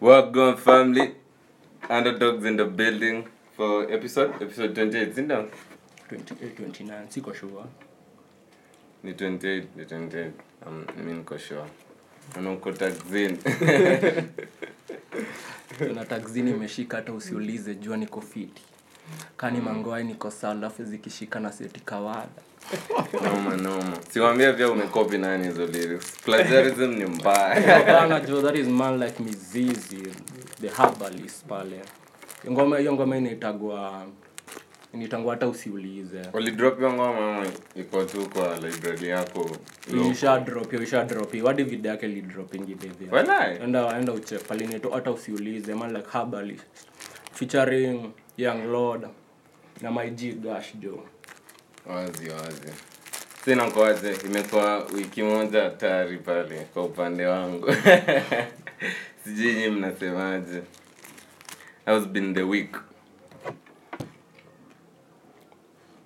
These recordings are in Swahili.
Welcome, family. Underdogs in the building for episode episode 28. Sit down. 28, 29 siko sure Ni 28, ni 28. Um, mi niko sure. Imeshika hata usiulize jua niko fiti kani mangoai niko sawa alafu zikishika na seti kawada noma noma. Siwambia pia umekopi nani hizo lyrics. Plagiarism ni mbaya. That is man like mizizi the herbalist pale ngoma hiyo ngoma inaitagwa inaitangwa hata usiulize ngoma ama iko tu kwa library yako? video yake lidrop ingine enda pale hata usiulize man like herbalist featuring young lord na my G gash jo wazi wazi. Sina kwaje imekuwa wiki moja hatari pale kwa upande wangu. Sijui nyi mnasemaje. How's been the week?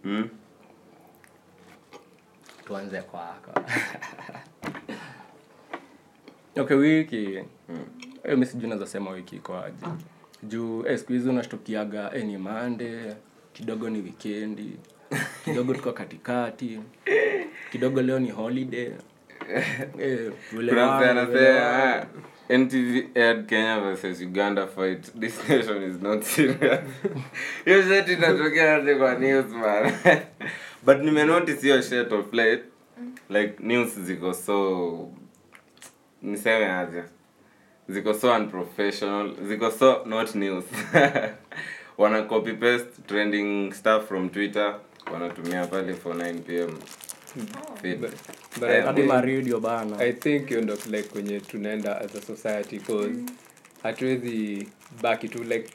Hmm? tuanze kwako. Okay wiki. Mm. mi sijui naweza sema wiki ikoaje juu eh, siku hizi unashtukiaga eh, ni mande kidogo ni wikendi kidogo tuko katikati kidogo leo ni holiday. Eh, kuna wangu, anasema ntv aired kenya versus uganda fight. This nation is not serious. Hiyo shit inatokea hadi kwa news man? But nimenotice hiyo shit of late. Like news ziko so niseme aje ziko so unprofessional ziko so not news. Wana copy paste trending stuff from twitter wanatumia pale for 9 pm. But, but Eh, I, think, maridio bana. I think hiyo ndo like kwenye tunaenda as a society cause hatuwezi baki tu like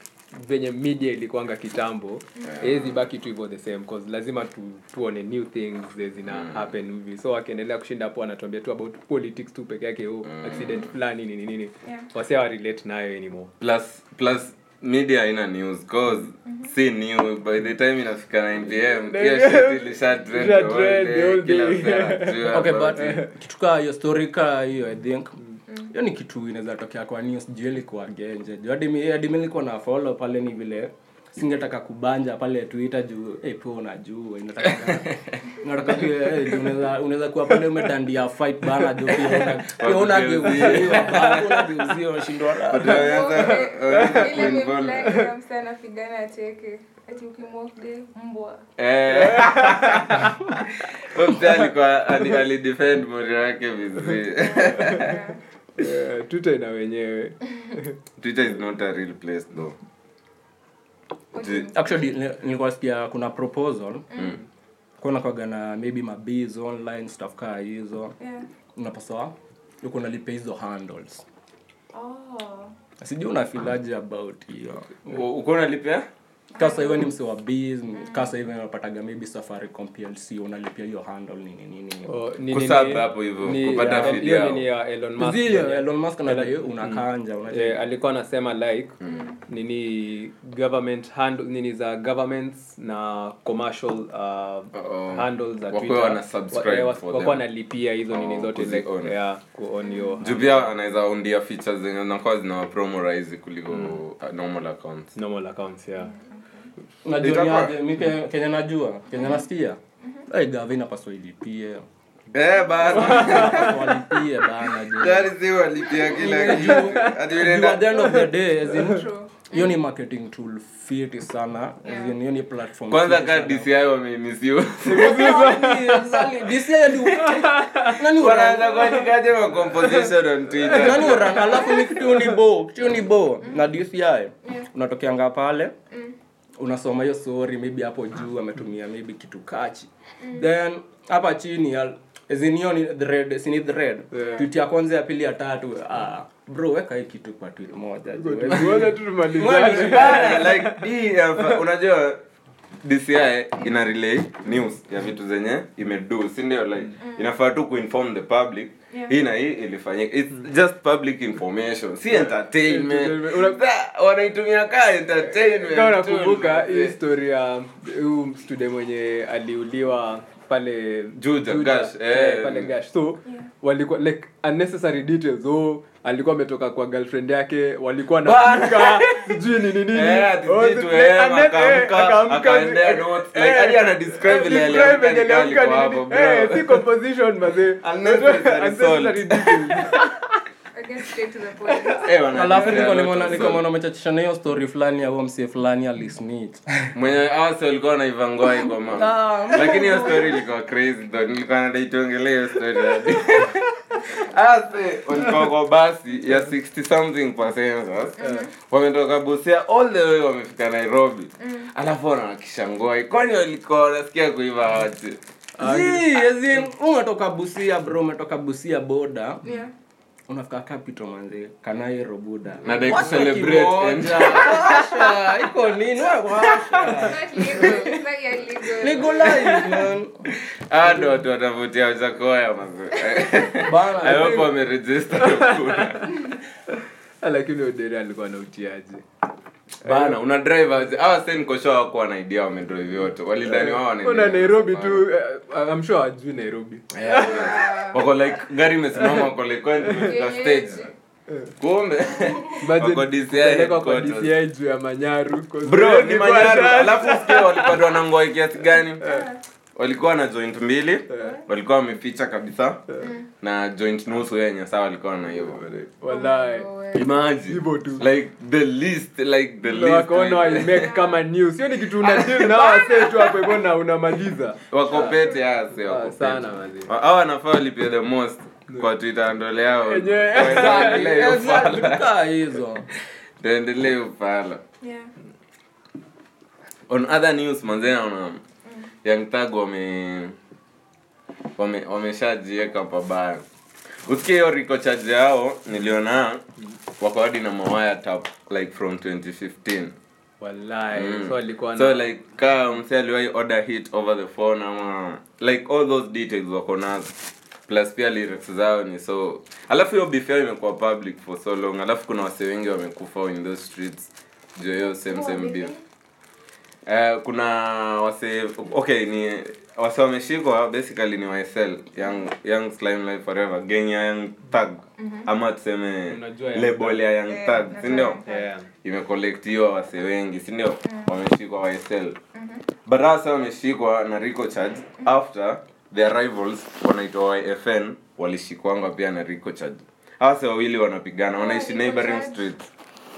venye media ilikuanga kitambo hawezi baki tu hivyo the same cause lazima tu, tuone new things zina mm. happen hivi so akiendelea kushinda hapo anatuambia tu about politics tu peke yake oh, accident fulani nini nini Yeah. wase wa relate nayo anymore plus plus media haina news cause si new by the time inafika 9 pm hiyo shit ilisha trend the Isha whole trend the day, whole kila day. msee anajua okay but it. kitu kaa hiyo story kaa hiyo i think hiyo ni kitu inaweza tokea kwa news juu ilikuwa genje. Juu hadi mi hadi nilikuwa na follow pale ni vile singetaka kubanja pale twitter juu hey, pia unajua inataka eh, unaweza unaweza kuwa pale umetandia fight bana juu pia una- pia unageuziwa bana unageuziwa shindwa But wameanza- wameanza kuinvolve. msa anapigana acheke ati ukimwokde mbwa. Eh. Alikuwa ali- alidefend mori wake vizuri yeah, twitter ina wenyewe. Twitter is not a real place though. Actually ni- nilikuwa sikia kuna proposal. Kuna kwaga na maybe mabiz online stuff kaa hizo. Yeah. unapaswa uko unalipa hizo handles. Oh. sijui unafilaje about hiyo. Uko unalipia kasa hiyo ni msi wa biz kasa hivi unapataga maybe safaricom plc unalipia hiyo handle nini nini Musk unakanja. Eh, alikuwa anasema like nini government handle nini za governments na commercial uh, handles za eh, wakuwa analipia hizo nini Oh, zote like yeah, kuon hiyo juu pia anaweza undia features zenye zinakuwa zinawapromo rahisi kuliko uh, normal accounts. Normal accounts yeah Itakuwa- mi ke- kenya najua kenya nasikia. Gava inapaswa ilipie Eh, bana. walipie bana juu. Tayari si walipia kila kitu. Hadi Juu at the end of the day as in, hiyo ni marketing tool fiti sana. As in, hiyo ni platform kwanza fiti ka sana. dci wameimisiwa. DCI ndio- nani wanaanza kuandikaje ma composition on twitter? Nani ura- alafu ni kitu ni bo kitu ni bo na DCI unatokeanga pale unasoma hiyo story maybe hapo juu ametumia maybe kitu kachi then hapa chini zinio ni thread sini thread yeah. tweet ya kwanza ya pili ya tatu ah bro weka hii kitu kwa tweet moja tu tumalizane. Like hii unajua dci ina relay news ya vitu zenye imedu si ndio mm. inafaa tu kuinform the public Yeah. hii na hii ilifanyika its just public information si entertainment Entertainment. Wanaitumia kaa entertainment nakumbuka hii story ya huyu student mwenye aliuliwa pale Juja, Juja, Gash, eh, eh. pale gash so Yeah. walikuwa like unnecessary details oh alikuwa ametoka kwa girlfriend yake walikuwa napika sijui Eh, eh, eh, eh, eh, eh, ni nini, eh, si composition mazee Unnecessary Unnecessary details. I get straight to the point. Eh, wana alafu describe niko a lot nimeona of niko songs. nimeona umechachishana hiyo story fulani ya msie fulani alisnitch mwenye walikuwa wanaiva igoma lakini hiyo story ilikuwa crazy though. Nilikuwa nadaituongelea hiyo story. Hadi ase walikuwa kwa basi ya 60 something percent wametoka busia all the way wamefika nairobi. Alafu wanawakishanguai kwani walikuwa wanasikia kuiva as in, busia bro umetoka busia boda Yeah. Unafika capital manzi kanairo buda Na dai Washa kucelebrate, kimoja, washa, iko nini wewe washa Not legal. It's not yet legal. legalize man ndo watu watavutia wachakoya mazee bana I I hope think- wameregister kura. Lakini odere alikuwa na utiaji bana una drivers hawa sasa niko sure wako wana idea wamedrive yote. Walidhani wao wana una nairobi tu. Uh, I'm sure ajui nairobi. Yeah, wako like gari imesimama wako like kwani tumefika stage? kumbe. Wako DCI kwa. DCI juu ya manyaru. Bro ni manyaru. alafu sikia walipatwa wanangoa kiasi gani walikuwa na joint mbili. Walikuwa wameficha kabisa. Na joint nusu yenye saa walikuwa na. Oh, Hivyo tu. like the least like the Ndio least wakaona waimake kama news. Hiyo ni kitu hapo hivyo na unamaliza. Wako pete ase wanafaa walipia the most kwa twitter ndole yao hizo. Tuendelee ufala. On other news manze naona young thug wame wame wameshajieka pabaya. Usikie hiyo riko charge yao niliona wako hadi na mawaya tap like from 2015 Wallahi. Mm. So alikuwa so like ka mse aliwahi order hit over the phone ama like all those details wako nazo. Plus pia lyrics zao ni so alafu hiyo beef yao imekuwa public for so long. Alafu kuna wase wengi wamekufa in those streets. Juu hiyo same same beef Eh, kuna wase okay ni wase wameshikwa basically ni ysl young young slime life forever gang ya young thug. Ama tuseme label ya young Yeah, si Yeah. imekolektiwa wase wengi sindio? Wameshikwa ysl but hasa wameshikwa na rico charge after their rivals wanaitwa yfn walishikwanga pia na rico charge hawase wawili wanapigana wanaishi neighboring streets.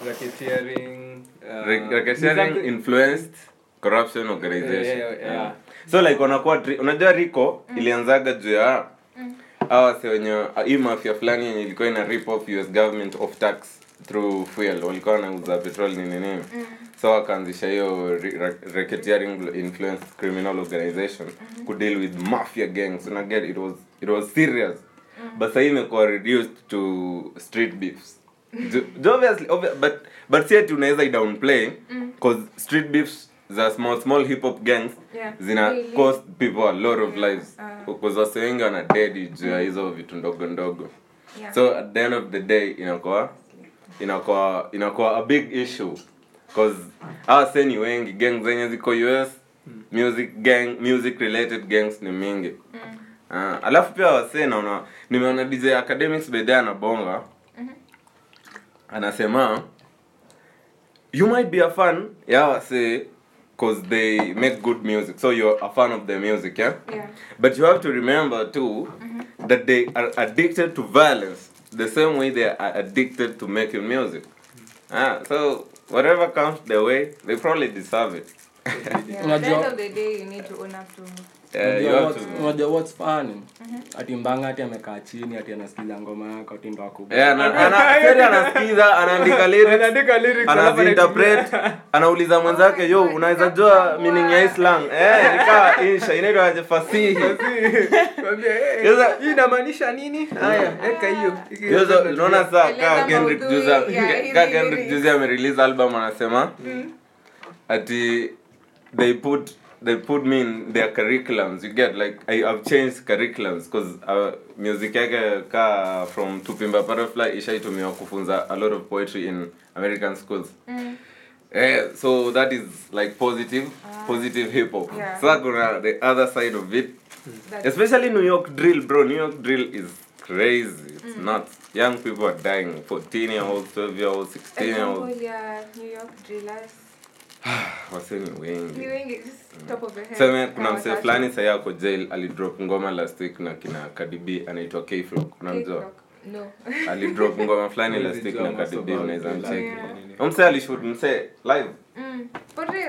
Racketeering, uh, Re- racketeering influenced corruption organization Yeah, yeah, yeah. Yeah. so like wanakuwa unajua rico ilianzaga juu ya wase wenye hii mafia fulani yenye ilikuwa ina rip off us government of tax through fuel. Walikuwa wanauza petrol nini nini. So wakaanzisha hiyo racketeering influence criminal organization ku deal with mafia gangs. Una get it was it was serious. But sahii imekuwa reduced to street beefs. Obviously obvi- but but si ati unaweza idownplay cause street beefs za small small hip hop gangs Yeah. zina Really? cost people a lot of lives. Ah. cause wase wengi wana dedi juu ya hizo vitu ndogo ndogo. Yeah. so at the end of the day inakuwa inakuwa inakuwa a big issue. Cause ni wengi. Gang zenye ziko us music gang music related gangs ni mingi. Ah, alafu pia wasee naona nimeona dj academics bedhe anabonga. Anasema you might be a fan ya wase cause they make good music so you're a fan of their music yeah Yeah. but you have to remember too that they are addicted to violence the same way they are addicted to making music. Ah, so whatever comes their way, they probably deserve it. Yeah. At the end of the day, you need to own up to you Unajua have what's- to. unajua what's funny? Ati mbanga ati amekaa chini ati anasikiza ngoma yako ati ndo anasikiza anaandika lyrics anauliza mwenzake yo unaweza jua meaning ya islang eh nikaa insha inaitwaje fasihi. Kwambia, "Eh, Sasa- hii inamaanisha nini? Haya eka hiyo. Hiyo unaona saa kaa Kendrick juzi ya ka- hizi ka Kendrick juzi amerelease album anasema ati they put they put me in their curriculums. You get like I, I've changed curriculums because uh, music yake ka from Tupimba Butterfly ishaitumiwa kufunza a lot of poetry in American schools. Eh, so that is like positive positive hip hop. Yeah. sasa kuna the other side of it. That's- especially New York drill bro. New York drill is crazy. It's nuts. Young people are dying. 14 year olds 12 year olds 16 year olds ya New York drillers. wase ni Ni wengi wengi, just top of the head. seme kuna msee fulani sahii ako jail alidrop ngoma last week na kina kadibi anaitwa kflock unamjua No. alidrop ngoma fulani last week na kadibi unaweza mcheki. Yeah. Msee alishut msee live? Mm.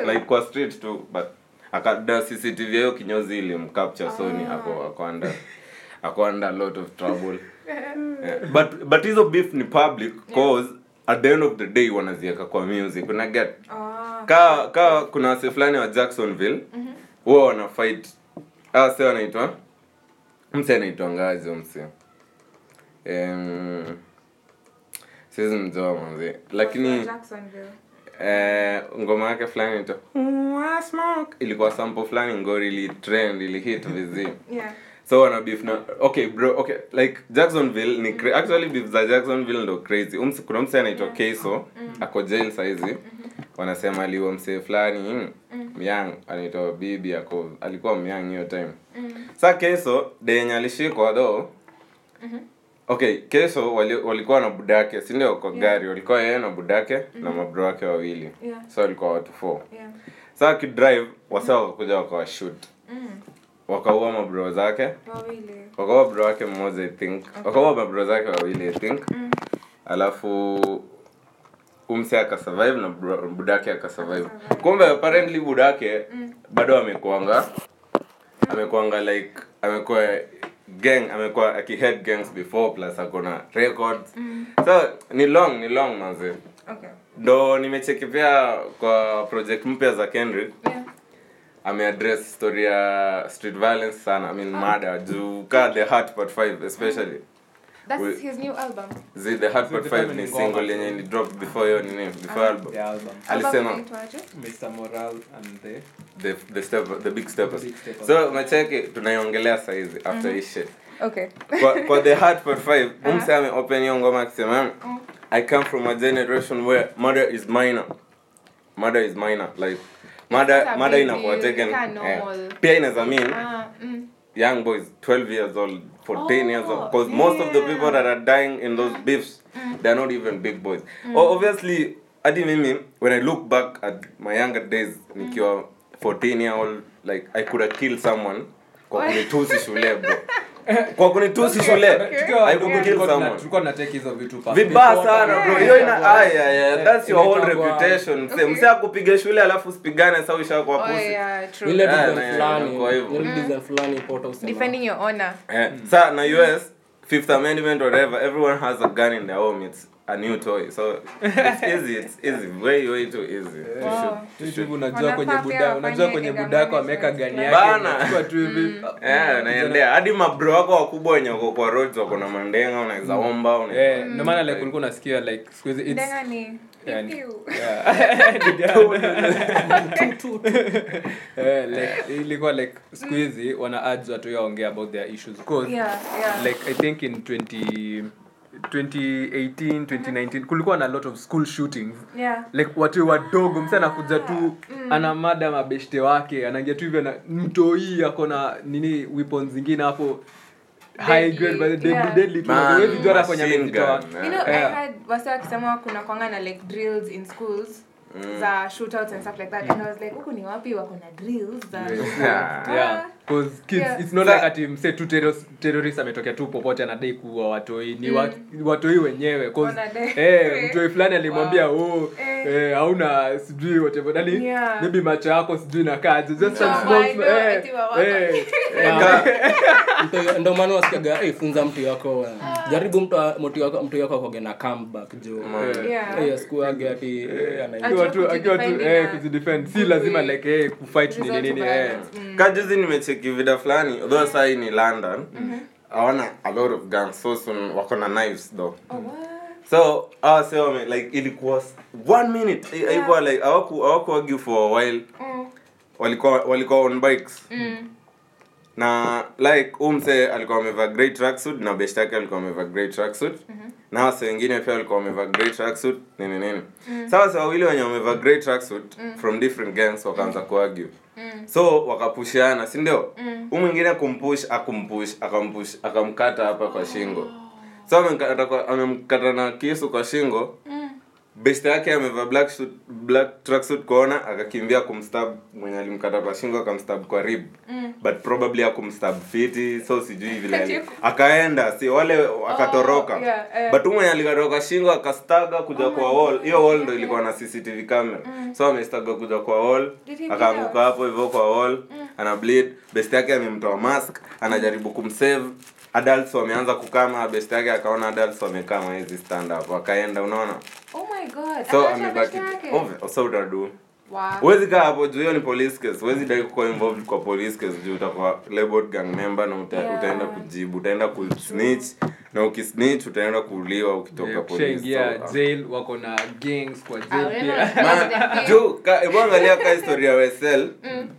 Like kwa street tu but akada cctv hiyo kinyozi ilimcapture soni ako ako under ako under a lot of trouble. Yeah. but but hizo beef ni public cause at the end of the day wanaziweka kwa music. Una get? Oh, ka ka kuna wase fulani wa jacksonville huwa wana fight. Ah se wanaitwa mse anaitwa ngazi mse um, siwezi mzoa mwanzi lakini Jacksonville. eh, ngoma yake fulani inaitwa "Wah, ilikuwa sample fulani ngori ili trend ili hit vizi Yeah. So wana beef na okay bro okay like jacksonville ni cra- actually beef za jacksonville ndo crazy. Umse, kuna mse anaitwa keso ako jail saizi. Wanasema aliwa msee fulani myang anaitwa bibi ako alikuwa myang hiyo time. Sa keso denye alishikwa though. Okay keso wali, walikuwa na budake sindio kwa gari walikuwa yeye na budake na mabro wake wawili. Yeah. so walikuwa watu four. Yeah. sa kidrive wasa wakakuja wakawashut Mm. Wakaua mabro zake. Wawili. wakaua bro wake mmoja i think. Wakaua mabro zake wawili i think. Alafu umse akasurvive na budake akasurvive kumbe apparently budake bado amekuanga. Amekuanga like amekuwa gang amekuwa akihead gangs before plus akona records. So ni long ni long manze. Okay. ndo nimecheki pia kwa project mpya za kendrick. Yeah. Ameaddress story ya street violence sana. I mean murder. Juu ka the heart part 5 especially. That's we, his new album. zi the Hard part 5 ni single yenye ni drop before hiyo nini before album. The album. alisema Mr. Moral and the the the step the big steppers. The big steppers. so umecheki tunaiongelea saizi after hii shit. Okay. kwa, kwa the Hard part 5 umse ame open hiyo ngoma akisema i come from a generation where murder is minor. Murder is minor like mada big inakuwa taken. eh, pia inaweza mean Ah, mm. young boys 12 years old 14 years old. Because yeah. most of the people that are dying in those beefs they're not even big boys. Oh, obviously hadi mimi when i look back at my younger days nikiwa 14 year old like i could have killed someone kwa kunitusi shule bro kwa kunitusi shule Tukiwa i wadogo could kill tulikuwa tuna- someone. tulikuwa tunatake hizo vitu vibaya sana bro. Hiyo ina aya yeah, that's your whole reputation. Mse mse akupiga shule alafu usipigane sasa ushakuwa Oh, pusi ile design na- fulani. kwa hivyo. ile design fulani pota usema Defending your honor. Eh, na us fifth amendment whatever. Everyone has a gun in their home. It's a new toy. So it's easy it's easy. Way way too easy. Shoot, to unajua kwenye buda unajua kwenye buda yako ameweka gani yake Bana. tu hivi. Eh, naendea hadi mabro wako wakubwa wenye wako kwa roads wako na mandenga unaweza omba unaweza eh ndio maana like ulikuwa unasikia like siku hizi it's Ndenga ni Yeah, pew pew. eh like ilikuwa like siku hizi wana ads watu yaongea about their issues. Cause Yeah, yeah. like i think in 20 2018 2019 kulikuwa na lot of school shootings. Yeah. like watu wadogo msa anakuja tu ana mada mabeshte wake anaingia tu hivyo na mtoi ako na nini wipon zingine hapo yeah. Yeah. wakisema kuna kwanga na like drills in schools za shootouts and stuff like that. And I was like huku ni wapi? Wako na drills za Yeah. yeah cause kids Yeah. it's not like ati mse tu terrorist, terrorist ametokea tu popote anadai kuwa watoi. Ni wa, watoi wenyewe. Cause eh mtoi fulani alimwambia oh Eh. eh hauna sijui whatever. Nani Yeah. maybe macho yako sijui na kaje just some small eh, eh, maana wasikiaga funza mtu yako. Jaribu mtu mtu yako mtu yako akoge na comeback jo. Eh, asikuage ati eh, tu akiwa tu eh kujidefend. Si lazima like eh kufight nini nini eh. Violence. Mm. Ka fulani. Nimecheki vida fulani ni london hawana mm-hmm. a lot of guns so soon wako na knives though. Oh, what? so awa se wame like ilikuwa one minute. Yeah. ilikuwa like awaku awaku argue for a while. Mm. walikuwa walikuwa on bikes. Mm. na like umse alikuwa amevaa grey tracksuit na best yake alikuwa amevaa grey tracksuit. Na wase wengine pia walikuwa wamevaa grey tracksuit nini nini. Sasa wase wawili wenye wamevaa grey tracksuit from different gangs wakaanza kuargue so wakapushiana si ndio? Huu mwingine akumpush akumpush akampush akamkata hapa kwa shingo. So amemkata amemkata na kisu kwa shingo best yake amevaa black suit, black tracksuit kuona akakimbia kumstab mwenye alimkata kwa shingo akamstab kwa rib. But probably akumstab fiti so sijui vile akaenda si wale akatoroka. Oh, yeah, eh. but mwenye alikatoka shingo akastaga kuja kwa wall. Hiyo wall ndo ilikuwa na cctv camera. So amestaga kuja kwa wall akaanguka hapo hivyo kwa wall ana bleed. Best yake amemtoa mask anajaribu kumsave. Adults wameanza kukama best yake akaona adults wamekama hizi stand up akaenda unaona Oh my god. so amebaki? Ove- so utadu huwezi kaa hapo juu hiyo ni police case. Huwezi dai kuwa involved kwa police case juu utakuwa labeled gang member na uta, Yeah. utaenda kujibu utaenda kusnitch na ukisnitch utaenda kuuliwa ukitoka police. kushaingia so, jail wako na gangs kwa Ah, jail pia na- juu ka- hebu angalia ka historia ya wesel.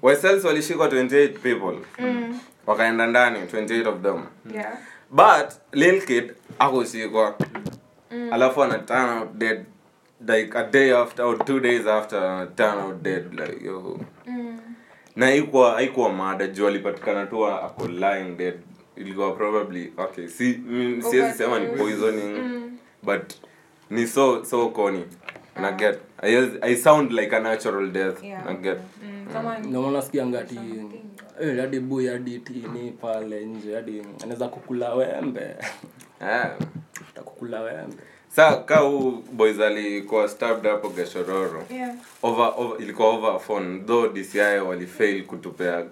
Wesels walishikwa 28 people. Mm, wakaenda ndani 28 of them. Yeah. but lil kid akushikwa alafu ana turn out dead like a day after or two days after ana turn out dead like yo. Mm. na haikuwa haikuwa mada juu alipatikana tu ako lying dead. Ilikuwa probably okay si mm, siwezi sema ni poisoning but ni so so corny. Na get I, I sound like a natural death Yeah. na get. Mm, ndio maana nasikia eh, hadi boy hadi tini pale nje hadi anaweza kukula wembe yeah. atakukula wembe sa ka huu boys alikuwa stabbed hapo geshororo Yeah. over, over ilikuwa over a phone though dci walifail kutupea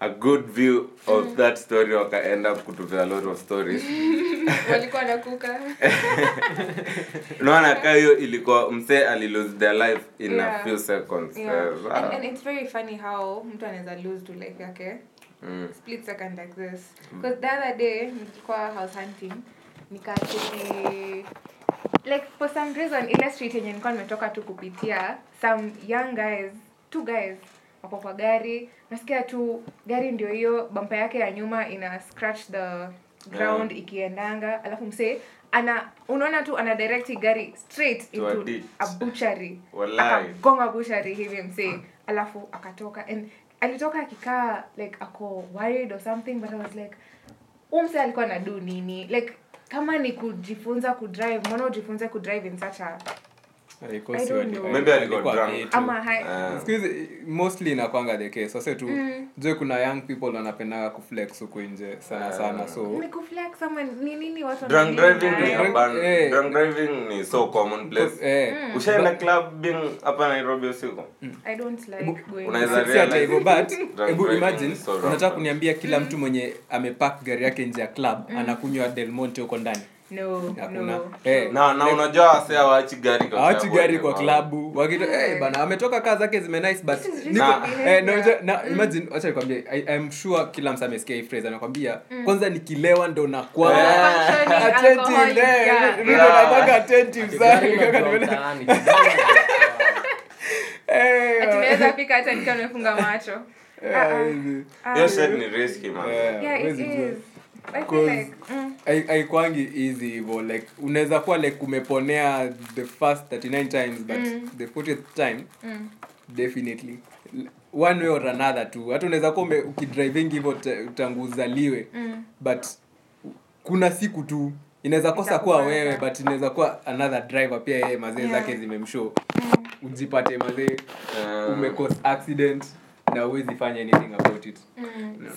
a good view of that story waka end up kutupea a lot of stories. Walikuwa nakuka unaona ka hiyo ilikuwa msee alilose their life in a few seconds. Yeah. uh, and, and it's very funny how mtu anaweza lose to life yake. Mm. split second like this. Because the other day nilikuwa house hunting nikacheki like for some reason ile street yenye nilikuwa nimetoka tu kupitia some young guys two guys wako kwa gari. Nasikia tu gari ndio hiyo bampa yake ya nyuma ina scratch the ground Yeah. ikiendanga. Alafu msee ana unaona tu ana direct gari straight a into a butchery. Akagonga butchery hivi msee. Alafu akatoka. And alitoka akikaa like ako worried or something but i was like umse alikuwa na do nini? Like kama ni kujifunza kudrive mbona ujifunze kudrive in such a mostly inakwanga the case. Wase tu jue kuna young people wanapendaga kuflex huku nje sana sana so ni kuflex ama ni nini watu drunk driving ni nayo? Eh. drunk driving ni so commonplace eh, ushaenda club hapa nairobi usiku? I don't like going Unaweza si si hata realize- hivyo but Drunk hebu imagine unataka kuniambia kila mtu mwenye amepak gari yake nje ya club anakunywa delmonte huko ndani no hakuna. no. Hey, na na unajua wase hawaachi gari kwa awachi gari kwa klabu wakito hey, bana ametoka kaa zake zime nice but niko- eh, na na imagine acha nikwambie I- I'm sure kila msa amesikia hii phrase anakwambia kwanza nikilewa ndo na kwa attentive ndio eh, yeah. Attentive sana. eh, ati pika hata nikiwa nimefunga macho. Eh, Ah, hiyo shit ni risky man. Yeah, yeah it is, is i feel Cause- like mm, easy hivyo like unaweza kuwa like umeponea the first 39 times but the 40th time mm. definitely. One way or another tu. Hata unaweza kuwa ukidriving ukidrivingi hivyo tangu uzaliwe. Mm. but kuna siku tu inaweza kosa kuwa wewe but inaweza kuwa another driver pia yeye mazee Yeah. zake zimemshow. Ujipate mazee uh, umecause accident na uwezi fanya anything about it.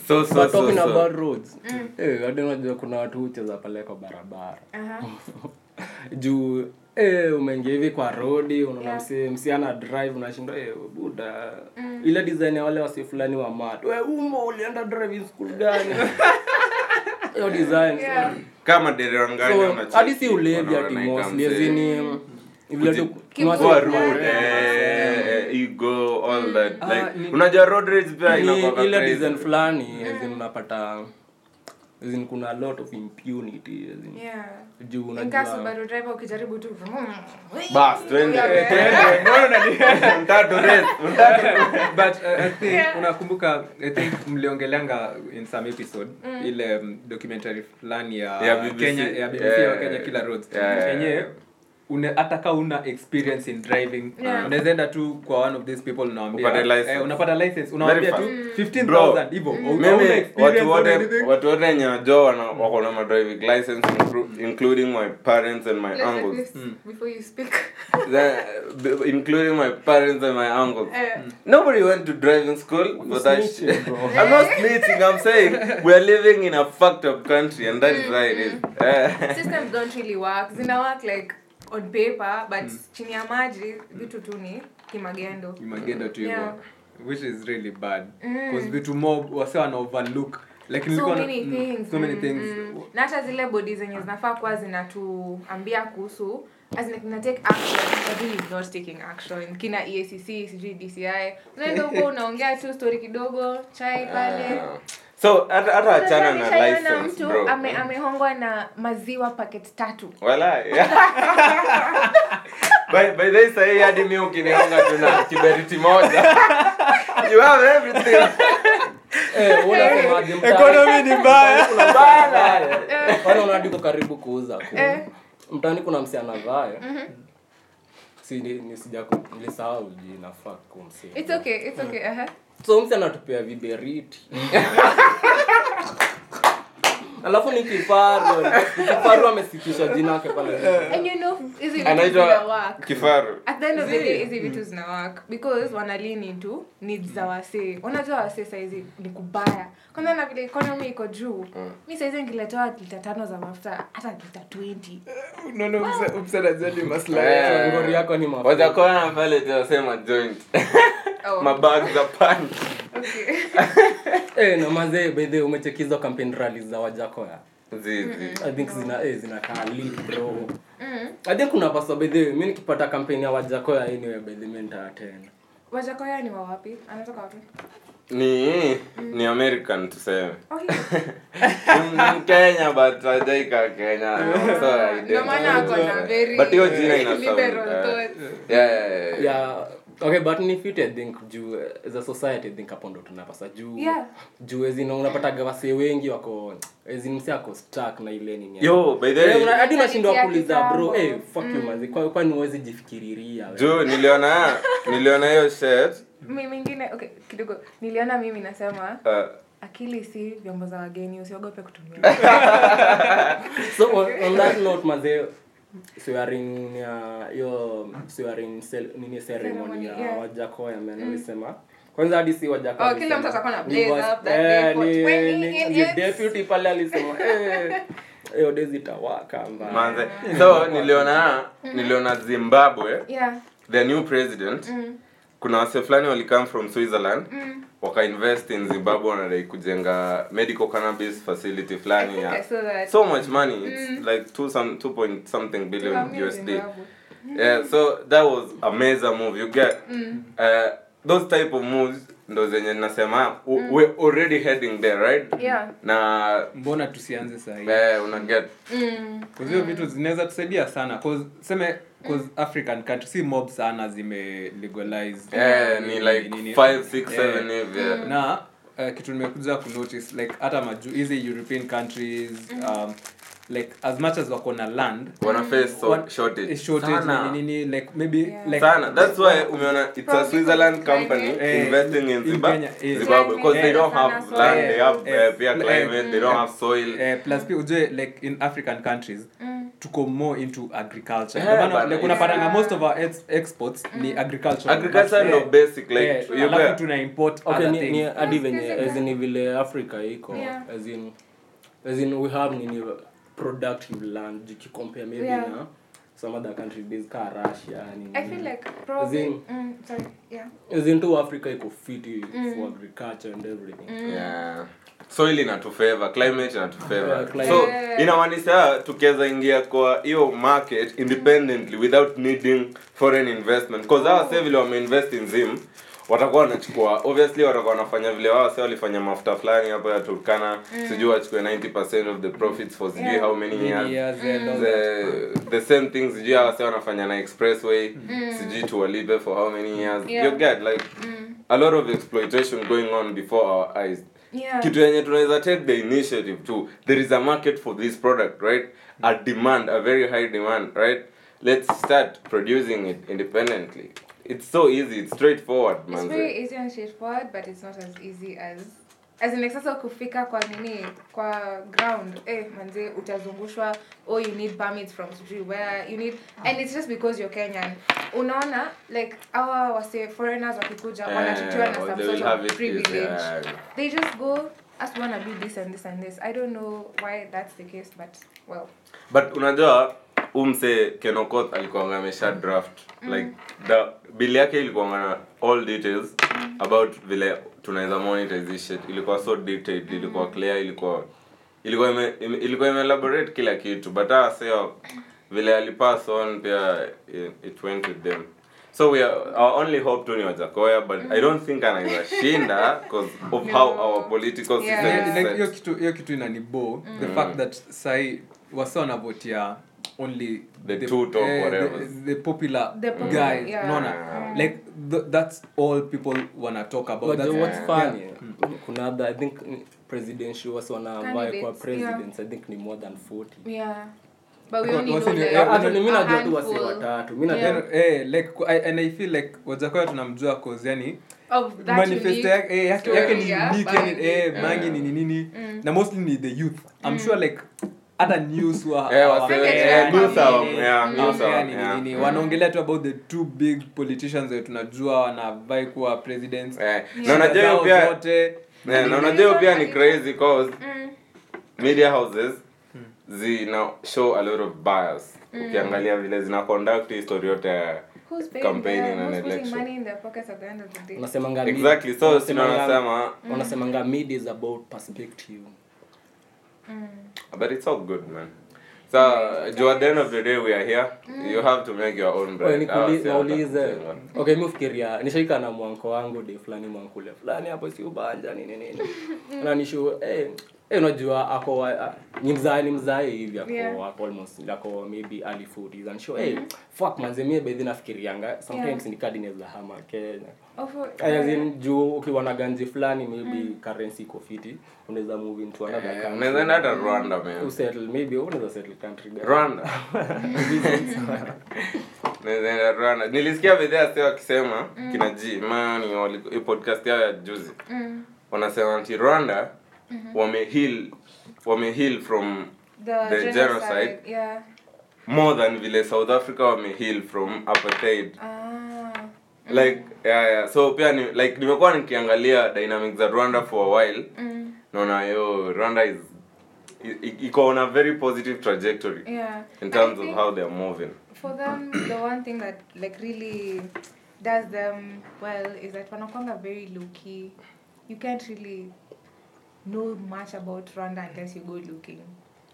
So so But so so. about roads eh, hadi unajua kuna watu hucheza pale kwa barabara. Aha. juu eh, umeingia hivi kwa rodi unaona Yeah. msi msiana drive unashindwa eh, buda ile design ya wale wasi fulani wa mat we umo ulienda driving school gani? Hiyo design Yeah. kama dereva ngani so hadi si ulevi ati mostly in vile tu Ego all that Ah, like ni- unajua road rage pia inakuwa ile design fulani as unapata as kuna a lot of impunity Yeah. juu ukijaribu tu bas I think Yeah. unakumbuka i think mliongeleanga in some episode ile um, documentary fulani ya, yeah, BBC. kenya ya bbc Yeah, wa kenya kila roads. Yeah, yeah, yeah. Hata ka una experience in driving Yeah. unaweza enda tu kwa one of these people unawaambia Upate eh, unapata license unawambia tu fast. 15000 hivyo Hauna mimi experience watu wote watu wote wenye najua wako na madriving license including my parents and my Let's uncles this before you speak. Then, including my parents and my uncles Eh. nobody went to driving school for that shit. i'm not snitching i'm saying we're living in a fucked up country and that is why it is Eh. systems don't really work zina work like on paper but chini ya maji vitu tu ni kimagendo. Kimagendo tu hivyo. Yeah. which is really bad. Because vitu mob wase wana overlook. Like so many na- mm, things so many mm, things. mm. na hata zile bodi zenye zinafaa kuwa zinatuambia kuhusu as in kina take action but really is not taking action. Kina EACC sijui DCI unaenda huko unaongea tu story kidogo chai pale so hata hata achana na license mtu bro ame, amehongwa na maziwa packet tatu Wala. by by this say hadi mimi ukinihonga tuna kiberiti moja you have everything Eh, unasemaje mtaani? economy ni mbaya bana. Wale wanadiko karibu kuuza ku. Eh. Mtaani kuna msi anavae. Si ni ni sija nilisahau jina fuck kumsi. it's okay it's okay. So msi anatupea viberiti. Alafu ni kifaru. Kifaru amesikisha jina yake pale. and you know hizi vitu zina kifaru at the end of the day hizi vitu zina work because wanalini tu into needs za wasee unajua wasee saizi ni kubaya kwanza na vile economy iko juu mi saizi ngiletewa lita tano za mafuta hata lita 20 unaona maslahi. Ngori yako ni mafuta. pale tunasema joint Oh. mabag za. Eh, umechekiza campaign rallies za Wajakoya. zizi I think zina eh, zinakaa lit bro. I think kuna pasa by the nikipata campaign ya Wajakoya anyway wajakoya ni anatoka wapi ni ni american tuseme oh. But Kenya so But hiyo jina ina sound, liberal thoughts. yeah, yeah, yeah, yeah. Okay but ni fit i think juu as a society i think hapo ndo tunapasa. Juu Yeah. juu ezin unapataga wasee wengi wako ezin msi ako stuck na ile nini yo by the Eh, way hadi unashindwa Ya kuuliza bro eh hey, fuck you manzi kwa kwa niwezi jifikiriria juu niliona niliona hiyo shirt mimi mingine okay kidogo. Niliona mimi nasema uh, akili si vyombo za wageni usiogope kutumia. So on, on that note manze swearing ya hiyo swearing cel- nini ceremony ya yeah. wajakoya man alisema kwanza hadi si wajakoya Oh, kila mtu atakuwa na blaze was- up that day eh, for ni- 20 ni- ni deputy pale alisema eh hiyo days itawaka manze so niliona niliona zimbabwe yeah. the new president mm. kuna wase fulani walicome from switzerland wakainvest in zimbabwe wanadai kujenga medical cannabis facility fulani ya so much money. It's like two some two point something billion usd yeah so that was a major move. You get uh, those type of moves ndo zenye nasema mm. we already heading there right? Yeah. na mbona tusianze sahii? Eh, una get. Mm. hizo vitu zinaweza tusaidia sana. Cause seme cause african country si mob sana zime legalized yeah, ni like nini- 5 6 Eh, 7 hivi yeah. na uh, kitu nimekuja kunotice like hata maju hizi european countries um, like as much as wako na land wana face so, shortage shortage Sana. nini nini like maybe Yeah. like sana that's why umeona it's a switzerland company. Eh, investing in in Zimbabwe, eh. Zimbabwe because they don't have sana land soil. they have Eh, uh, pia eh, climate they don't eh, have soil eh, plus pia ujue like in african countries tuko more into agriculture. Yeah, maana, like unapatanga yeah. most of our ex exports ni agriculture. Agriculture no eh, basic like yeah, you alafu tuna import okay other ni, ni things. hadi venye as in vile africa iko Yeah. as in as in we have nini productive land jikikompare maybe Yeah. na some other country based ka russia nini. I feel like probably As in- mm, sorry yeah. as in tu africa iko fiti for agriculture and everything. Yeah soil inatufeva climate inatufeva Yeah, so Yeah. inamaanisha tukiweza ingia kwa hiyo market independently without needing foreign investment. Because hawa sasa vile wameinvest in zim watakuwa wanachukua obviously watakuwa wanafanya vile wao sasa walifanya mafuta fulani hapo ya Turkana. Sijui wachukue 90% of the profits for sijui Yeah. how many years. years mm. the, the same thing sijui hawa sasa wanafanya na expressway. Sijui tuwalibe for how many years. Yeah. you get like a lot of exploitation going on before our eyes yeah. Kitu yenye tunaweza take the initiative to there is a market for this product right? A demand a very high demand right? Let's start producing it independently. It's so easy it's straightforward It's manze. very easy and straightforward, but it's not as easy as as sasa kufika kwa nini kwa ground eh manze utazungushwa oh you need permits from sijui where you need and it's just because you're Kenyan. Unaona like our wase foreigners wakikuja Eh, wanatutiwa na some sort of privilege. yeah. they just go us wanna be this and this and this. I don't know why that's the case but well. But unajua umse kenokoth alikuanga amesha draft like the bill yake ilikuanga all details about vile tunaweza monetize this ilikuwa so detailed ilikuwa clear ilikuwa ilikuwa ime, ime, ilikuwa ime elaborate kila kitu. But ah sio vile alipass on pia it, it went with them. So we are, our only hope tu ni wajakoya but i don't think anaweza shinda because of how our political Yeah. system yeah. is like, hiyo kitu hiyo kitu inanibo the fact that sai wasa wanavotia only The two top uh, whatever. the, the popular The popular, guys. yeah. unaona yeah. like th that's all people wanna talk about. But that's, what's yeah. funny kuna other i think presidential wasi wanaambaye kwa Candidates, yeah. i think ni more than 40 yeah. And i feel like wajakoya tunamjua manifesto yake eh, yake ni eh Mm. mangi ni nini nini. Na mostly ni the youth. I'm sure like hata nini. Mm. wanaongelea tu about the two big politicians tunajua wanavai kuwa presidents. Eh, na unajua pia zote. eh, na unajua pia ni crazy cause Mm. media houses zina show a lot of bias. Ukiangalia vile zina conduct history yote ya unasemanga exactly so unasemanga- unasemanga mid is about perspective but it's all good man. So juu at the end of the day we are here. You have to make your own bread. Naulize. okay mi ufikiria nishaika na mwanko wangu de fulani mwankule fulani hapo si ubanja nini nini. Nanishu eh, eh, unajua ako wa- ah, ni mzae ni mzae hivi ako Yeah. ako almost ako maybe early 40s and sure eh fuck manze mie bedhi nafikirianga sometimes Yeah. ni kadi inaweza hama Kenya. Oh, for- As in, juu ukiwa na ganzi fulani maybe currency iko fiti unaweza move into another yeah, country. unaweza enda hata rwanda man. Usettle maybe unaweza settle country. Gani? rwanda. Unaweza enda rwanda. Nilisikia vidhea si wakisema kina g mani wali- podcast yao ya juzi. Mm. wanasema anti rwanda wameheal wameheal from The, The genocide. genocide. Yeah. more than vile south africa wameheal from apartheid Ah. like yeah, yeah. so pia ni, like nimekuwa nikiangalia dynamic za rwanda for a while Mm. naona yo rwanda is iko on a very positive trajectory Yeah. in terms of how they're moving for them the one thing that like really does them well is that wanakwanga very low key you can't really know much about rwanda unless you go looking.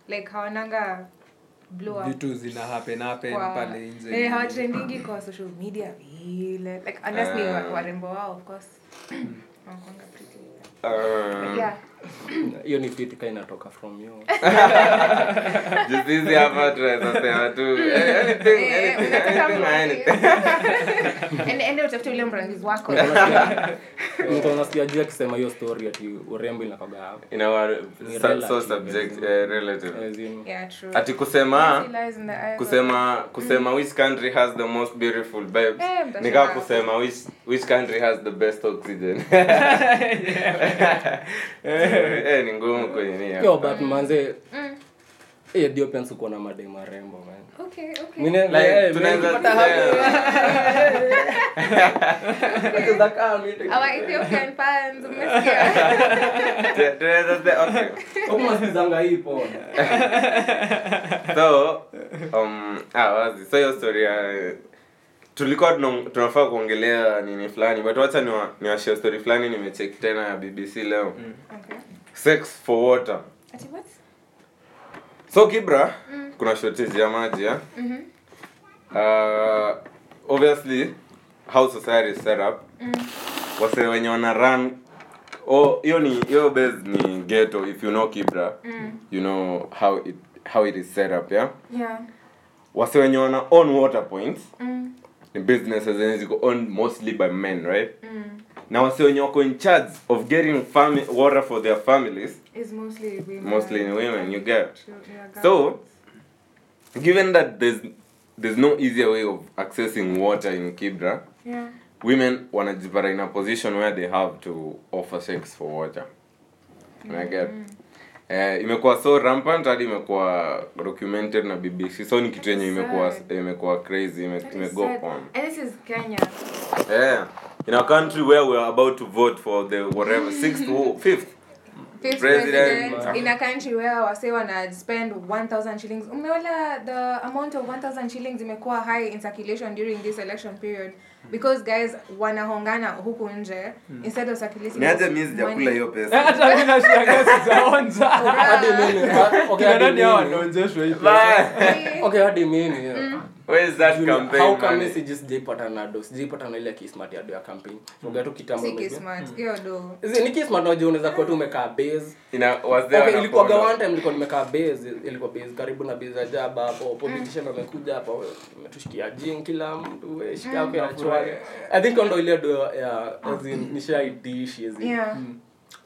Like hawananga blow up vitu zina happen happen kwa- pale nje. Eh, hawatrendingi kwa social media vile. Like unless ni Ah. warembo wao of course. Pretty. Uh, But yeah hiyo ni fiti ka inatoka from you. Juzizi hapa tunaweza sema tu eh, anything, Eh. Ende- utafute ule mrangizi wako. Juu akisema hiyo story ati urembo inakaga In our so, so subject eh, relative. Ati kusema eyes of- kusema kusema which country has the most beautiful babes. Nikaa kusema which which country has the best oxygen eh ni ngumu kwenye nia yo but manze Mm. eh, na madai marembo man. Okay Like, eh, our ethiopian fans tunaweza so um ah wazi. So hiyo story ya tulikuwa tunafaa kuongelea nini fulani but wacha niwashia niwashie story fulani nimecheki tena ya bbc leo. Okay. Sex for water. So kibra kuna shortage ya maji ya mhm uh, obviously how society is set up wase wenye wana run oh hiyo ni hiyo base ni ghetto if you know kibra you know how it how it is set up yeah? Yeah. Wase wenye wana own water points mm ni businesses zenye ziko owned mostly by men right? Mm. Na wase wenye wako in charge of getting fami- water for their families is mostly women. mostly women you get. So, given that there's there's no easier way of accessing water in kibra Yeah. women wanajipata in a position where they have to offer sex for water. Unaget eh, imekuwa so rampant hadi imekuwa documented na bbc so ni kitu yenye imekuwa imekuwa crazy ime, imego on. And this is Kenya. yeah in a country where we are about to vote for the whatever sixth fifth Fifth President. president. In a country where wase wana spend 1000 shillings. Umeona the amount of 1000 shillings imekuwa high in circulation during this election period. Because guys wanahongana huku nje instead of circulating niaje mi sijakula hiyo pesa. Hata mi nashangaa sijaonja hadi mimi okay hadi mimi wanaonjeshwa hii Bye. okay hadi mimi yeah. Where is that Juni, campaign how come money? siji- sijaipata na do sijaipata na ile kismat ya do ya campaign uga tu kitambo Si maybe. hiyo do Zi- ni kismat unajua unaweza kuwa tu umekaa base? Ina, was there okay ilikuwa apollo? one time nilikuwa nimekaa base ilikuwa base karibu na base ya jaba hapo politician wamekuja hapo we, umetushikia jing kila mtu we shika yako ya chwani. I think ndo ile do ya as in nishaidishi as in. Yeah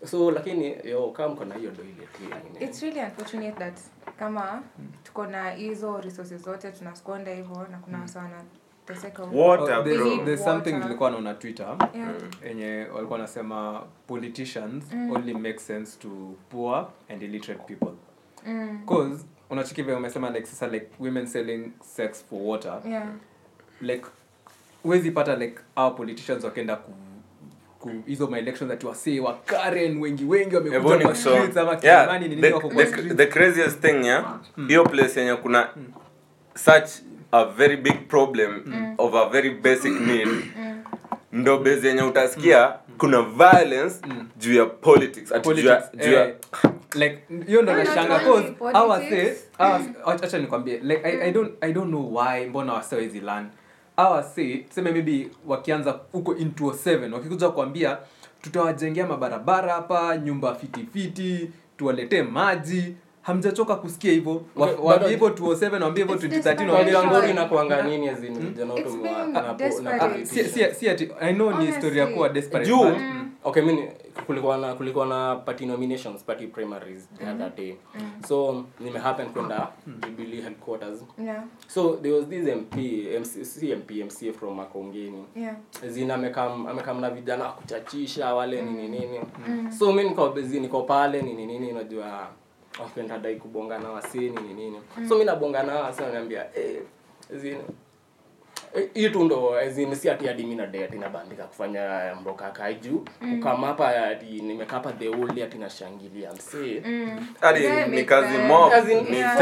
so lakini yo kama mko na hiyo do ile tu it's really unfortunate that kama tuko na hizo resources zote tunaskonda hivyo na kuna wasa wanateseka huko. Water, Oh, bro. There's something nilikuwa naona twitter Yeah. walikuwa nasema politicians mm. only make sense to poor and illiterate people Mm. cause unachiki vile umesema like sasa like women selling sex for water Yeah. like huwezi pata like our politicians wakenda ku ku hizo maelections that wasee wa Karen wengi wengi wamekuja kwa streets ama Kilimani nini wako kwa streets? the craziest thing yeah? Hiyo place yenye kuna such a very big problem of a very basic need. Ndo base yenye utasikia kuna violence juu ya politics. Ati juu ya- politics juu ya eh, like hiyo ndo nashanga cause hawa say acha nikwambie like I, I don't I don't know why mbona wasewezi learn hawa say tuseme maybe wakianza huko into 7 wakikuja kuambia tutawajengea mabarabara hapa nyumba fiti fiti tuwaletee maji hamjachoka kusikia hivyo Wa- hivo waambie hivyo 207 waambie hivyo It's 2013 desperation. waambie Kwa hivyo- ngori inakuanga nini as in vijana wote It's mwa- being na po- na desperate. Ah, politician. si si si ati i know ni historia kuwa desperate juu okay mimi kulikuwa na kulikuwa na party nominations party primaries the other day. So nimehappen kwenda jubilee headquarters. Yeah. so there was this mp MC, CMP mp mca from makongeni. Yeah. zina amekam amekam na vijana kuchachisha wale nini nini. So mimi niko busy niko pale nini nini unajua wapenda dai kubonga na wasini nini nini. So mimi nabonga na wasi wananiambia eh zini Eh, hii tu ndo as in, si ati hadi mi na date inabandika kufanya mboka kaiju mm. kukama hapa ati nimekapa the whole ati nashangilia msee. Hadi ni kazi mob ni fuck,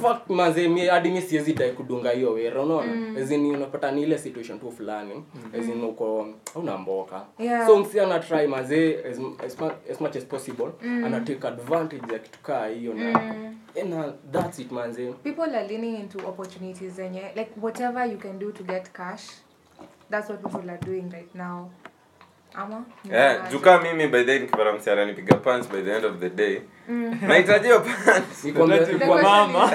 fuck, manze, mi- hadi mi siwezi dai kudunga hiyo wera unaona? As in, unapata ni ile situation tu fulani. As in, uko una mboka. Yeah. so msi ana try mazee as, as, as much as possible ana take advantage ya kitu kaa hiyo na na that's it manze. People are leaning into opportunities zenye like whatever you can do to get cash that's what people are doing right now. Ama Yeah, jukaa mimi by the way nikipata msichana nipiga punch by the end of the day nahitaji hiyo punch Nikwambia- Wakati kwa mama.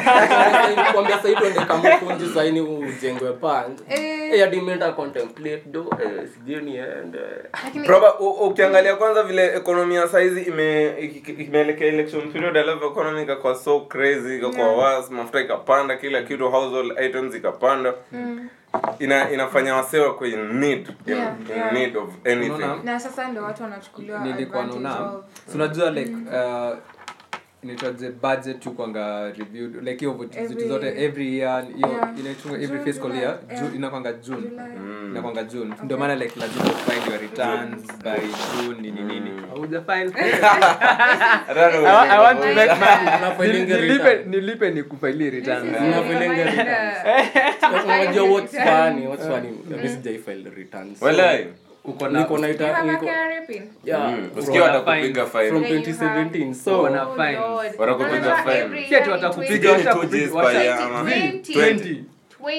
nikwambia sahii tuende kamukunji saini ujengwe pand Eh. contemplate do eh, sijui niende. U- ukiangalia kwanza vile ekonomi ya saizi ime imeelekea election period alafu economy ikakuwa so crazy ikakuwa was mafuta ikapanda kila kitu household items ikapanda. Ina inafanya wasee wako in need in, Yeah, in yeah. need of anything. Na sasa ndio watu wanachukuliwa nilikuwa so unajua like uh, inaitwaje budget tu kwanga reviewed like hiyo vitu zote every year hiyo Yeah. inaitwa every fiscal year yeah. June inakwanga June July. inakwanga June ndio maana like lazima find your returns by June nini nini hauja file I don't know. I, I want to make money Unafilinga nilipe return. nilipe returns This is Una a feeling reminder. unajua what's funny what's funny mimi sijai file returns Walai. Niko na na You ita have a niko KRA pin? yeah Mm, from- usikia Wana watakupiga from fine Yeah, you 2017 so Wana fine. Lord. Watakupiga Wanasema fine. every Si ati year watakupiga, in Piga ni washa- 2 Gs washa- per year ama 20. 20 20.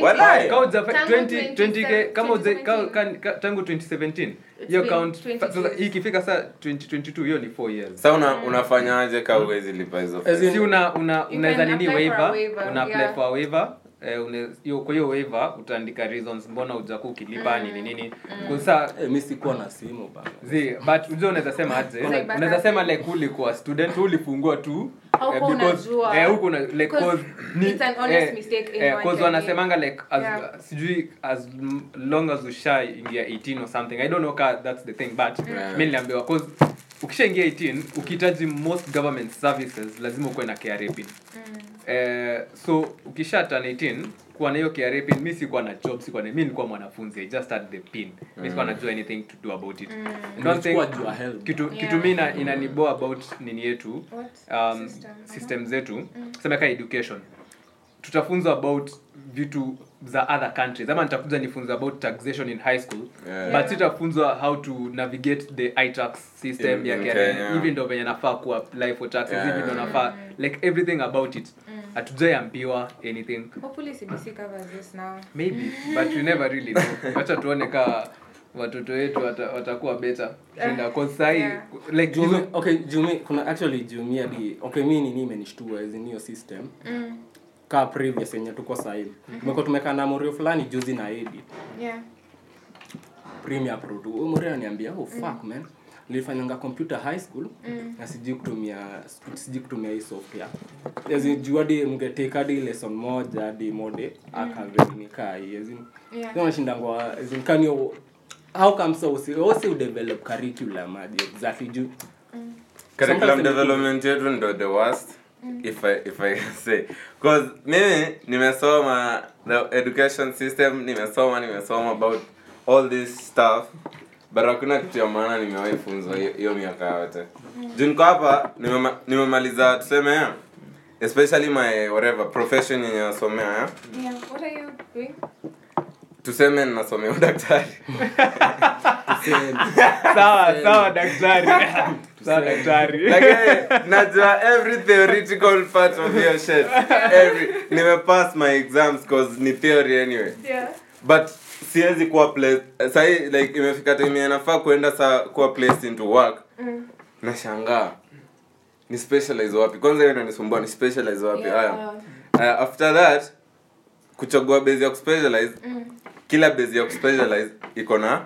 Walai. Kama uja- Tangu 20 20K, kama uja- 2017. ka- ka- ka- tangu 2017 It's hiyo been count 20 sasa years. hii ikifika saa 2022 hiyo ni 4 years sa una, unafanyaje ka uwezi lipa hizo As si una una unaweza can nini for waiver una apply for waiver eh, une- hiyo kwa hiyo waiver utaandika reasons mbona ujaku ukilipa nini nini. Kwa sasa Eh, mimi sikuwa na simu bana. Zi but unajua unaweza sema aje? Unaweza sema like ulikuwa student ulifungua tu eh, because- eh, huko na like, 'Cause ni- it's an honest eh, mistake eh, cause wanasemanga like as, Yeah. sijui as long as ushaingia 18 or something. I don't know ka that's the thing but Yeah. mi niliambiwa cause ukishaingia 18 ukihitaji most government services lazima ukuwe na KRA pin eh, so ukisha turn 18 kuwa na hiyo KRA pin mi sikuwa na job sikuwa na mi nilikuwa mwanafunzi i just had the pin mi sikuwa najua anything to do about it I don't think- Ulichukua jua help. kitu Yeah. kitu mi na- inaniboa about nini yetu What? um, System. system zetu sema ka education tutafunzwa about vitu za other countries ama nitakuja nifunza about taxation in high school Yeah. but sitafunzwa how to navigate the itax system In- ya Kenya. Hivi ndo venye nafaa kuapply for taxes Yeah. ndo nafaa like everything about it hatujaiambiwa anything Hopefully CBC covers this now. maybe but you never really know wacha tuone ka watoto wetu wata- watakuwa beta cause Yeah. like Jumi, okay jumi kuna actually jumi hadi okay mi nini imenishtua hizi niyo system Mm. Ka previous yenye tuko sahii tumekuwa tumekaa na morio fulani juzi na edit Yeah. premier pro tu Huyo morio ananiambia oh fuck man. Nilifanyanga computer high school na sijui kutumia sijui kutumia hii software. Juu hadi mngetake hadi lesson moja hadi mode akavenikaa hii as Yeah. Can how come so usi usi udevelop curriculum aje? Exactly juu. Curriculum development yetu ndo the worst if I, if I can say. Because mimi nimesoma the education system nimesoma nimesoma about all this stuff but hakuna kitu ya maana nimewahi funzwa hiyo- miaka yote. Juu niko hapa nimemaliza nimemaliza tuseme especially my whatever profession yenye nasomea. Yeah. What are you doing? tuseme nasomea udaktari. Sawa sawa daktari najua every theoretical part of your shit. Every nimepass my exams cause ni theory anyway. Yeah. but siwezi kuwa place sahi like imefika time nafaa kuenda saa kuwa placed into work. Mm. nashangaa. Ni specialize wapi? Kwanza hiyo inanisumbua ni specialize wapi? Yeah. uh, after that kuchagua base ya kuspecialize Mm. kila base ya kuspecialize iko na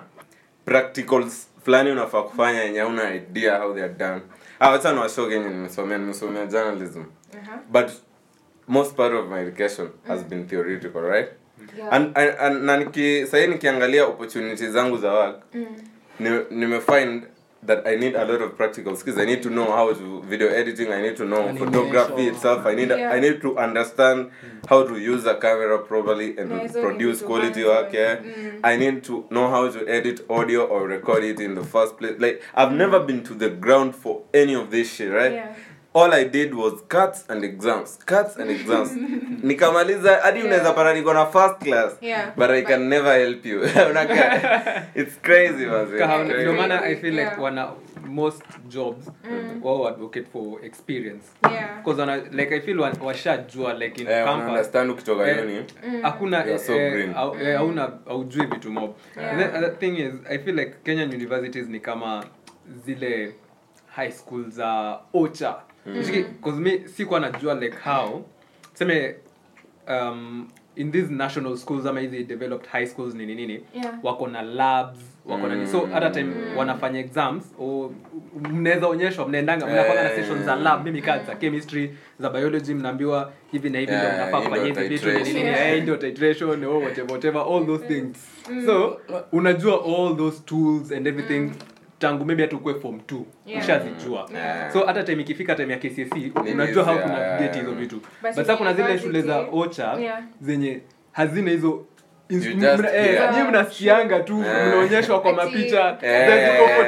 practicals fulani unafaa kufanya yenye una idea how they are done ah wacha niwashow kenye nimesomea nimesomea journalism Uh-huh. but most part of my education has been theoretical right Yeah. and, and, and na niki sahii nikiangalia opportunities zangu za work Mm. ni- nimefind that i need a lot of practical skills i need to know how to video editing i need to know Animation. photography itself i need Yeah. i need to understand how to use a camera properly and Yeah, produce quality work yeah Mm. i need to know how to edit audio or record it in the first place like i've never been to the ground for any of this shit right Yeah. All i did was cuts and exams cuts and exams. Nikamaliza hadi Yeah. unaweza pata niko na first class Yeah. but i can never help you. It's crazy man. Ndio maana i feel like Yeah. wana most jobs wao advocate for experience. Yeah. wana like i feel wa- washajua like in Eh, campus. understand ukitoka Eh, uni hakuna so eh, eh, hauna aujui vitu mob. Yeah. And then, other thing is i feel like kenyan universities ni kama zile high school za ocha because mi sikuwa najua like how seme um, in these national schools ama hizi developed high schools nini nini Yeah. wako na labs wako na so hata time wanafanya exams mnaweza onyeshwa mnaendanga mnakwanga na Eh. sessions za lab. Mimi kaa za chemistry za biology mnaambiwa hivi na hivi ndio mnafaa kufanya hivi vitu nini nini. titration. eh, ndio titration oh, whatever whatever all those things. So unajua all those tools and everything tangu maybe hata ukue form 2 Yeah. ushazijua Yeah. so hata time ikifika time ya KCSE unajua how to navigate hizo vitu But sasa kuna zile shule za ocha Yeah. zenye hazina hizo mna- eh, nyinyi mnasikianga tu Yeah. mnaonyeshwa kwa mapicha Eh,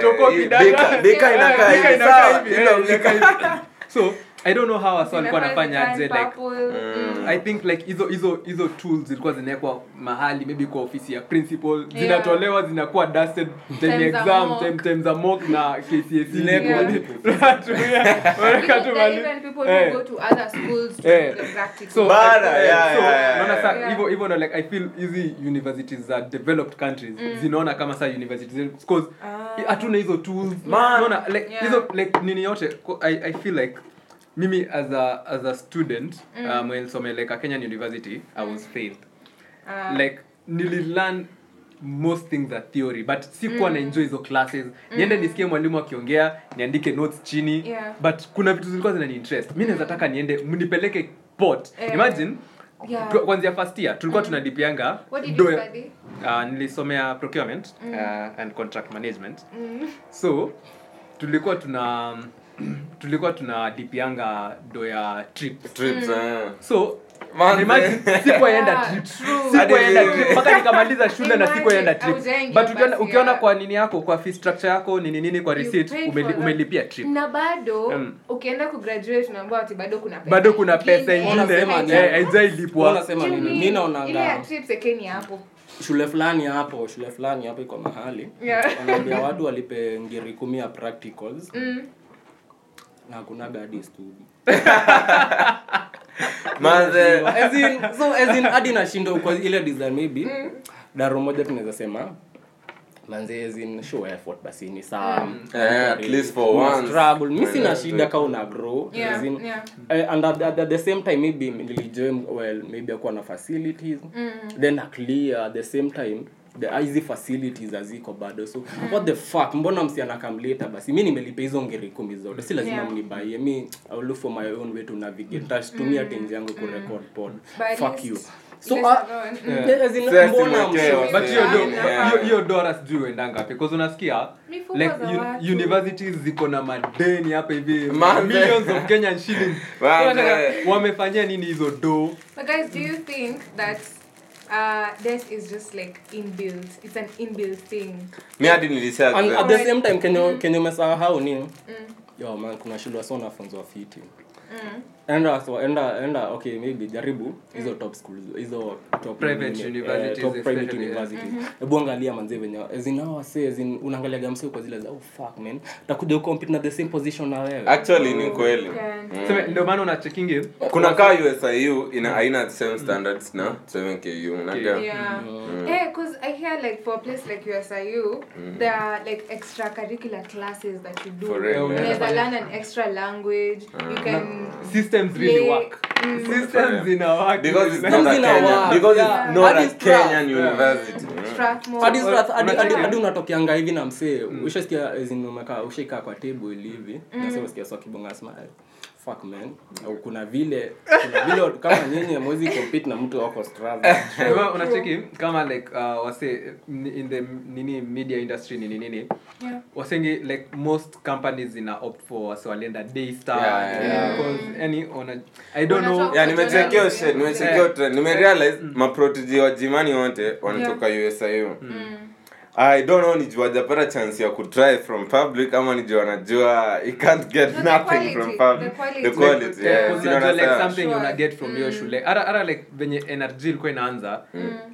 ziko eh, data. Eh, eh, inakaa hivi. so i don't know how wasa walikuwa wanafanya aje like. Mm. i think like hizo hizo hizo tools zilikuwa zinawekwa mahali maybe kwa ofisi ya principal zinatolewa zinakuwa dusted time exam time time za mock na KCSE Yeah. Tunatumia- wanaweka tu Because mahali. even people go to other schools to do the practical. So, Bana, yeah, so, yeah, yeah, unaona sa yeah. hivyo hivyo ndo like i feel hizi universities za developed countries zinaona kama sa universities because Ah. hatuna hizo tools Man. unaona like Yeah. like nini yote i i feel like mimi as a as a student um, when someleka kenyan university i was failed uh. like nililearn most things are theory but sikuwa mm. naenjoy hizo classes niende nisikie mwalimu akiongea niandike notes chini Yeah. but kuna vitu zilikuwa zinani interest mi naweza taka niende mnipeleke pot Eh. imagine Yeah. kwanzia first year tulikuwa ya- study? uh, nilisomea procurement uh, and contract management so tulikuwa tuna tulikuwa tuna dipianga do ya trip trips eh. so mpaka nikamaliza shule na sikuenda trip but ukiona, ukiona kwa nini yako kwa fee structure yako nini nini kwa receipt umeli, umelipia trip. Na bado Mm. ukienda kugraduate unaambiwa ati bado kuna pesa bado kuna pesa ingine. eh, nini? haijailipwa. Wanasema nini? Juu Mi ile trip sekeni hapo. Shule fulani hapo shule fulani hapo iko mahali. Yeah. wanaambia watu walipe ngiri kumi ya practicals. Mm. Na kunaga hadi studi. As in- so as in hadi nashinda kwa ile design maybe daro moja tunaweza sema manze as in show effort basi ni sawa Eh, at least for Una once. struggle. Mi sina shida ka una grow Yeah, as in, yeah. eh, and at, at, at the same time maybe nilijoin well maybe akuwa na facilities. Then a clear at the same time the hizi facilities haziko bado. So what the fuck? Mbona msiana kamleta basi? Mi nimelipa hizo ngeri kumi zote. Si lazima Yeah. mnibaie. Mi I will look for my own way to navigate. Tatumia tenzi yangu kurecord pod. But fuck you. on. eh, but hiyo dora sijui uendanga because unasikia like universities ziko na madeni hapa hivi. Millions of kenyan shilling. Wamefanyia nini hizo do? But guys, do you think that uh, is just like inbuilt? It's an inbuilt thing. mi hadi nilisha and at the same time kenye kenye umesahau ni yo man kuna shule wasa wanafunzwa fiti enda so enda enda okay maybe jaribu hizo top schools hizo top Private nini, universities eh, top private universities. Hebu angalia manzi venye as in as in unaangalia gamsi kwa zile za oh fuck man. Takuja compete na the same position na wewe. Actually ni kweli. Sema, ndio maana unachekingi kuna kaa usiu ina aina same standards na 7ku unaga Yeah. eh cuz I hear like for a place like USIU, there are like extracurricular classes that you do. You can learn an extra language. You can systems really work Mm. systems zina work because it's not a Kenyan because yeah. it's not Hadi a Kenyan university Strathmore. hadi unatokeanga hivi na msee ushasikia umekaa ushaikaa kwa table hivi nasa usikia so kibonga asema "Eh, fuck man. Au kuna vile kuna vile kama nyinyi mwezi compete na mtu wako Wewe unacheki kama like uh, wase in the nini media industry nini nini? Yeah. wasengi like most companies zina opt for wase walienda daystar Yeah, yeah, yeah. because any ona i don't know. Yeah nimechekeo shit nimechekeo trend. Nimerealize maprotiji wa jimani wote wanatoka usiu i don't know nijua wajapata chance ya kutry from public ama nijua wanajua you can't get No, nothing from public. the quality. Yeah, yeah you know like something Sure. una get from hiyo shule. Ara ara like venye nrg ilikuwa inaanza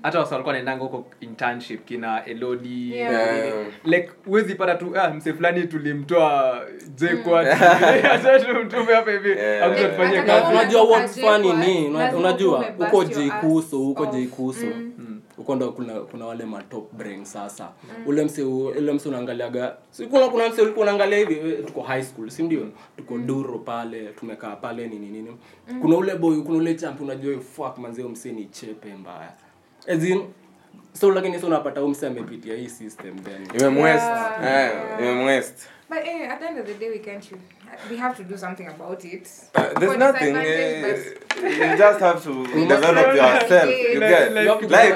hata wasa walikuwa naendanga huko internship kina elodi Yeah. Yeah. like huwezi pata tu ah, mse fulani tulimtoa Jekwa acha tumtume hapa hivi. Akuja tufanyie kazi. unajua what funny ni unajua bust your jikuso ass huko ndo kuna kuna wale matop brain sasa ule mse ule mse unaangaliaga si kuna kuna mse ulikuwa unaangalia hivi eh, tuko high school si ndio tuko duro pale tumekaa pale nini nini kuna ule boy kuna ule champ unajua fuck manzee mse ni chepe mbaya as in so lakini so unapata huyu mse amepitia hii system then imemwest Yeah. yeah. imemwest But eh, at the end of the day, we can't. We have to do something about it. Uh, there's For nothing. Uh, you just have to develop yourself. You get like- like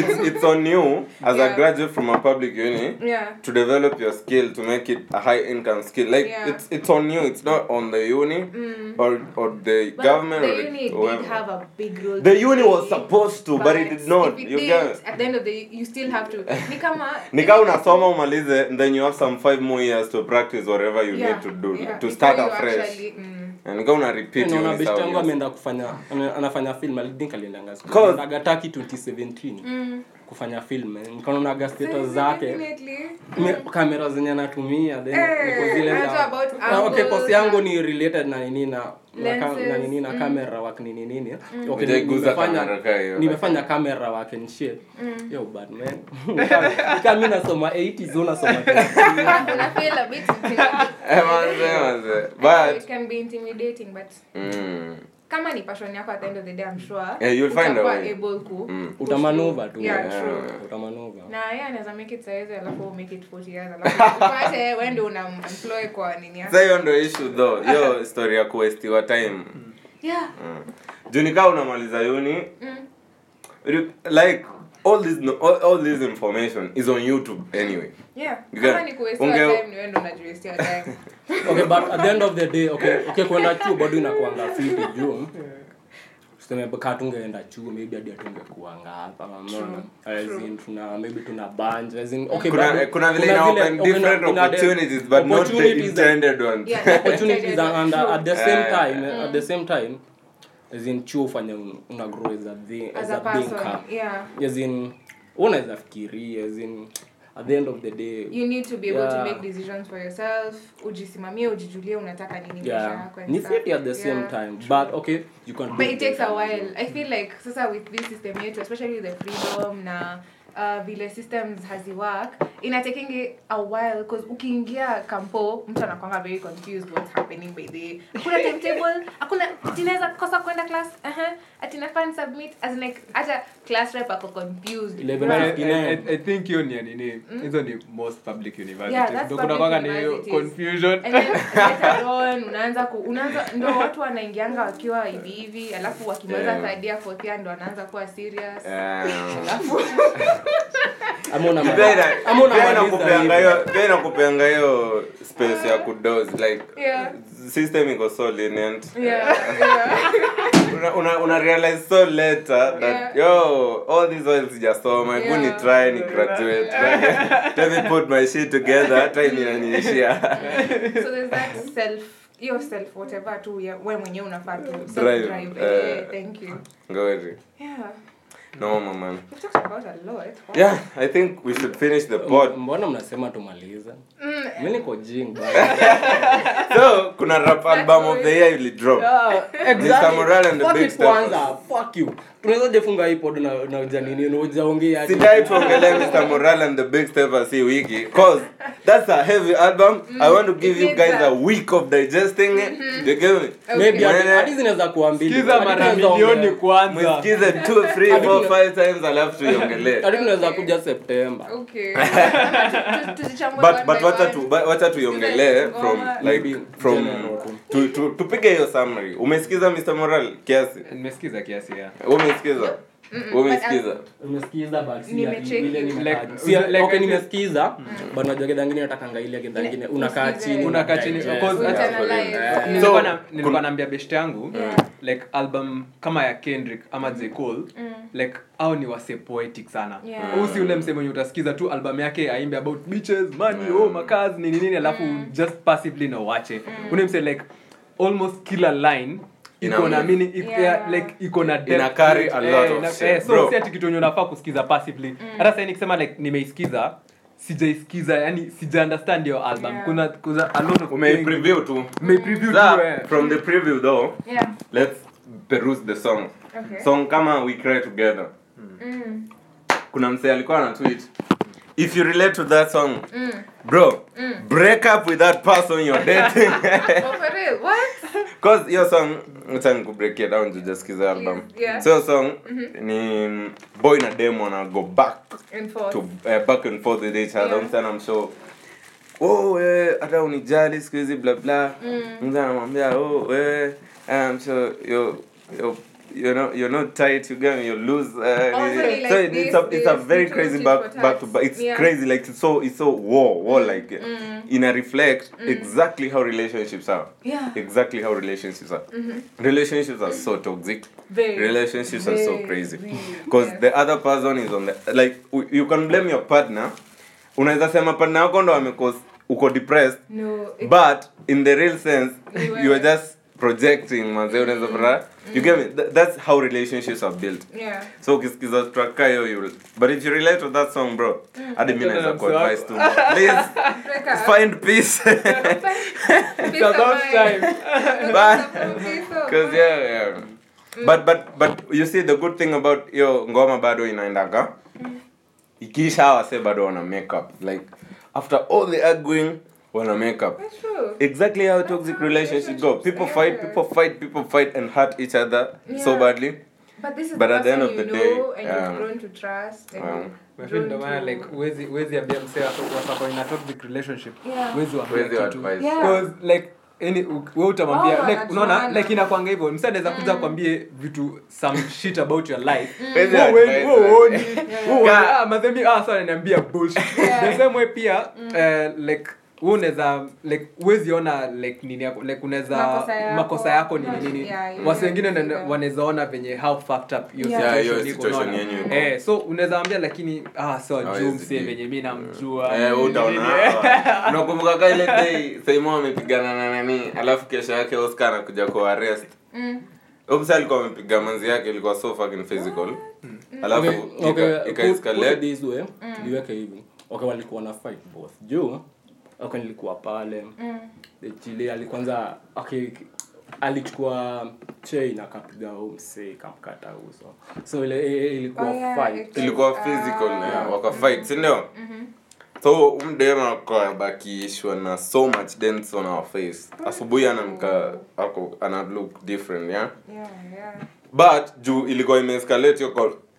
it's it's on you as yeah. a graduate from a public uni yeah. to develop your skill to make it a high income skill. Like Yeah. it's it's on you. It's not on the uni mm. or or the But government the or uni did whoever. have a big role. The uni was supposed to, but but it did not. It You did, get. at the end of the you still have to. Ni kama Nika unasoma umalize and then you have some five more years to practice whatever you Yeah, need to do yeah, to start afresh. actually, mm. And nika una repeat naona uni best yangu ameenda kufanya anafanya film I think aliendanga 2017 Mm. Kufanya film eh. nikaonaga status zake. kamera zenye anatumia then hey, zile za- Ah, okay kosi yangu ni related na nini na na nini na camera work nini nini. Okay Hujaiguza nimefanya nimefanya camera work and shit. Yo bad man. Kama mimi nasoma 80s unasoma 20s. Feel a bit. Eh, manze, manze. It can be intimidating but mm, kama ni passion yako at the end of the day I'm sure Yeah, you'll find a way. able ku Mm. utamanuva tu Yeah, Yeah. true. utamanuva na yeye anaweza make it size alafu make it 40 years alafu upate wewe ndio una employ kwa nini yako. sasa hiyo ndio issue though hiyo story ya kuwestiwa time yeah mm. juu nikaa unamaliza uni mm. Like all this all, all this information is on youtube anyway yeah. Unge- okay but at the end of the day okay okay kwenda chuo bado inakuanga fiti juu tuseme tungeenda chuo maybe hadi atungekuanga hapa unaona as in tuna maybe tuna bunch as in okay kuna, bado- kuna vile ina open okay, different ina- ina- opportunities but not the intended ones. Yeah. opportunities and, and uh, at the same time at the same time as in chuo fanya un- una grow as a thing as as a a person yeah. As in unaweza fikiria as in at the end of the day. You need to be able to make decisions for yourself. Ujisimamie ujijulie unataka nini yeah. ni stuff. at the same Yeah. time but okay you can but it takes a while. I feel like sasa with this system yetu especially the freedom na uh, vile systems haziwork inatekingi a while because ukiingia kampo mtu anakwanga very confused what's happening by the hakuna timetable hakuna tinaweza kosa kwenda class uh-huh, atina fan submit as in like hata class rep ako confused. 11 Bruh. I, I, I think hiyo ni nini? Hizo ni most public Yeah, universities that's Ndio kuna kwanga ni confusion. And then later on unaanza ku unaanza ndio watu wanaingianga wakiwa hivi hivi alafu wakimaliza Yeah. third year fourth year ndo wanaanza kuwa serious. Yeah. alafu Pia inakupeanga hiyo space ya kudoze like yeah. system iko so lenient. Yeah yeah. Una, una, una realize so later that yo all these oils sijasoma hebu ni try ni graduate yeah. let me put my shit together time inaniishia. So there's that self your whatever tu we mwenyewe unafaa tu Drive, drive eh. yeah, thank you. Ngori yeah noma man. We've talked about a lot. Yeah i think we should finish the pod. Mbona mnasema tumalize? Mm. mi niko jing so kuna rap album of the year ili drop. Mr. Morale and the Big step fuck you tunaweza jefunga hii pod na naja nini na ujaongea sidai tuongelee mr moral and the big steppers hii wiki cause that's a heavy album. I want to give you guys that. a week of digesting it. You give me? Maybe hadi- zinaweza kuwa mbili. mara milioni kwanza. Msikize two three Hadi four tuna- five times alafu tuiongelee hadi tunaweza kuja September. Okay. But but wacha tu wacha tuiongelee from like from tupige hiyo summary. Umesikiza mr moral kiasi? Nimesikiza kiasi ya umesikiza? Umesikiza but najua natakanga ile gedha unakaa chini Unakaa nilikuwa naambia best yangu like album kama ya kendrick ama j cole like au ni wase poetic sana. Yeah. Huu si ule msemo wenye utasikiza tu album yake aimbe about beaches money oh makazi nini nini alafu just passively na uache. Ule mse like almost kila line iko na meaning iko- Yeah. yeah, like iko na depth Ina carry a lot Eh, of eh, so si ati kitu yenye unafaa kusikiza passively. Hata sasa nikisema like nimeisikiza sijaisikiza yani sija understand your album. Yeah. kuna kuna a lot of ume tu. Umepreview tu, eh. from the preview though yeah. let's peruse the song. Okay. Song kama we cry together. Mm. kuna msee alikuwa na tweet if you relate to that song Mm. bro break up with that person you're dating oh for real what Because your song time to break it down jujaskiza album Yeah. so song ni boy na demo wana go back and forth. to uh, back and forth with each other Yeah. I'm sure. oh wewe hata unijali siku hizi bla bla mtu anamwambia oh wewe I'm sure yo you you're not you're not tight you're get you lose uh, really so like it's a this, it's a this, very crazy back back to back. it's Yeah. crazy like it's so it's so war war like in a reflect exactly how relationships are. Yeah. Exactly how relationships are. Relationships are so toxic. Very relationships are so crazy. because yeah. the other person is on the like you can blame your partner. Unaweza sema partner wako ndo amekos uko depressed. No but in the real sense you are just projecting unaweza pata you get me? Th- that's how relationships are built. Yeah. so ukisikiza track ka hiyo you'll but if you relate to that song bro hadi mimi naweza ku advise tu. please find peace. Peace It's about time. Of yeah, mm. But but but you see the good thing about hiyo ngoma bado inaendaga ikiisha wase bado wana make up. Like after all the arguing wana make up That's true. exactly how toxic how relationship go People people fight people fight people fight and hurt each other so badly But this is But the at the end of the day, know and um, you've grown to trust and um, grown ndio maana like huwezi huwezi ambia msee wako- wako in a toxic relationship Yeah. huwezi waambia kitu. Yeah. Because, like any wewe utamwambia Wao like unaona like inakwanga hivyo msee anaweza kuja kwambie vitu some shit about your life Wewe wewe man. huoni. Yeah. Wewe huoni. Ah, madhemi ah sorry niambia bullshit the same way pia eh, like wewe unaweza like huwezi ona like nini yako like unaweza Makosa yako. makosa yako nini? Yeah, wasi wengine yeah. wanaweza ona venye how fucked up hiyo Yeah. Yeah, situation hiyo iko, unaona? eh so unaweza ambia lakini ah so juu msee venye mimi namjua. Eh, wewe utaona. Unakumbuka ka ile day Saimo amepigana na nani? Alafu kesho yake Oscar anakuja kwa arrest. Mm. Omsa alikuwa amepiga manzi yake ilikuwa so fucking physical. Alafu Okay, okay, ika- ika put- put escalate. it this way, niweke hivi. Okay walikuwa na fight both juu okay nilikuwa pale. Mm. chile alikwanza okay alichukua chain akapiga huyu msee kamkata uso. So ile ile ilikuwa Oh, yeah, fight. ilikuwa physical Ah. yeah, waka fight si ndio? So umdema akabakishwa na so much dents on our face. Asubuhi anamka ako ana look different yeah? Yeah, yeah. but juu ilikuwa imeescalate hiyo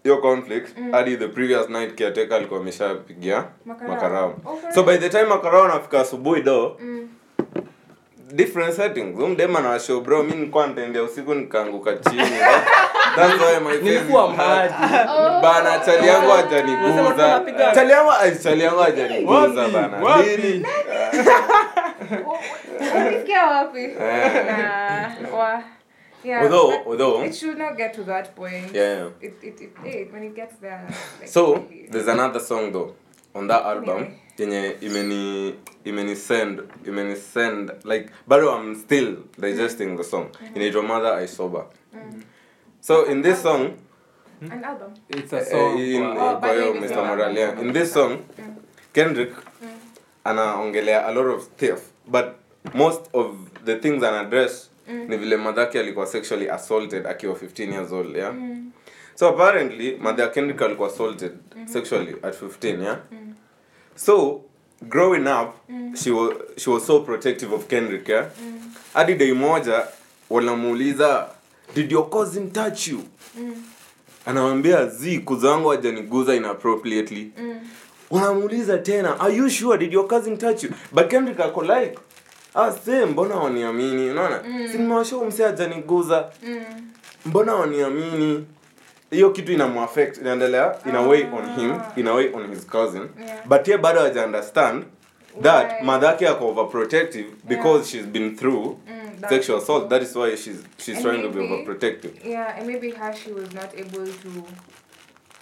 hiyo conflict hadi the previous night caretaker alikuwa ameshapigia Makarao. makarao Okay. so by the time makarao anafika asubuhi do Mm. different settings umdema na show bro mi nilikuwa nitaendea usiku nikaanguka chini That- that's why my face nilikuwa maji bana chali yangu hajaniguza chali yangu ai, chali yangu hajaniguza Wapi? bana Wapi? Lini? Ulisikia wapi? Nah, wa- yeah, Although- but although- it should not get to that point. Yeah. It, it, it, hey, when it gets there. Like, so really- there's another song though on that album. Anyway. yenye imeni imeni send imeni send. Like bado i'm still digesting the song. Mm-hmm. Inaitwa mother i sober mm-hmm. so in this song hmm? An album. it's a eh, eh song in, kwa- Oh, kwa hiyo by the way, mr. Moralia in this song mm. kendrick mm. anaongelea a lot of stuff but most of the things an address ni vile madhake alikuwa sexually assaulted akiwa 15 years old yeah? So apparently mother kendrick alikuwa assaulted sexually at 15 yeah? So growing up she was she was so protective of kendrick yeah? Hadi day moja wanamuuliza did your cousin touch you? Anamwambia z kuzangu hajaniguza inappropriately. Wanamuuliza tena are you sure? Did your cousin touch you? But kendrick ako like ah se mbona waniamini unaona? Mm. si mse ajaniguza. Mm. mbona waniamini hiyo kitu inamuaffect inaendelea ina way on him ina way on his cousin. Yeah. but ye bado haja understand that mother yake ako overprotective because she's been through Mm, sexual assault. That is why she's she's And trying to be overprotective. Yeah, and maybe how she was not able to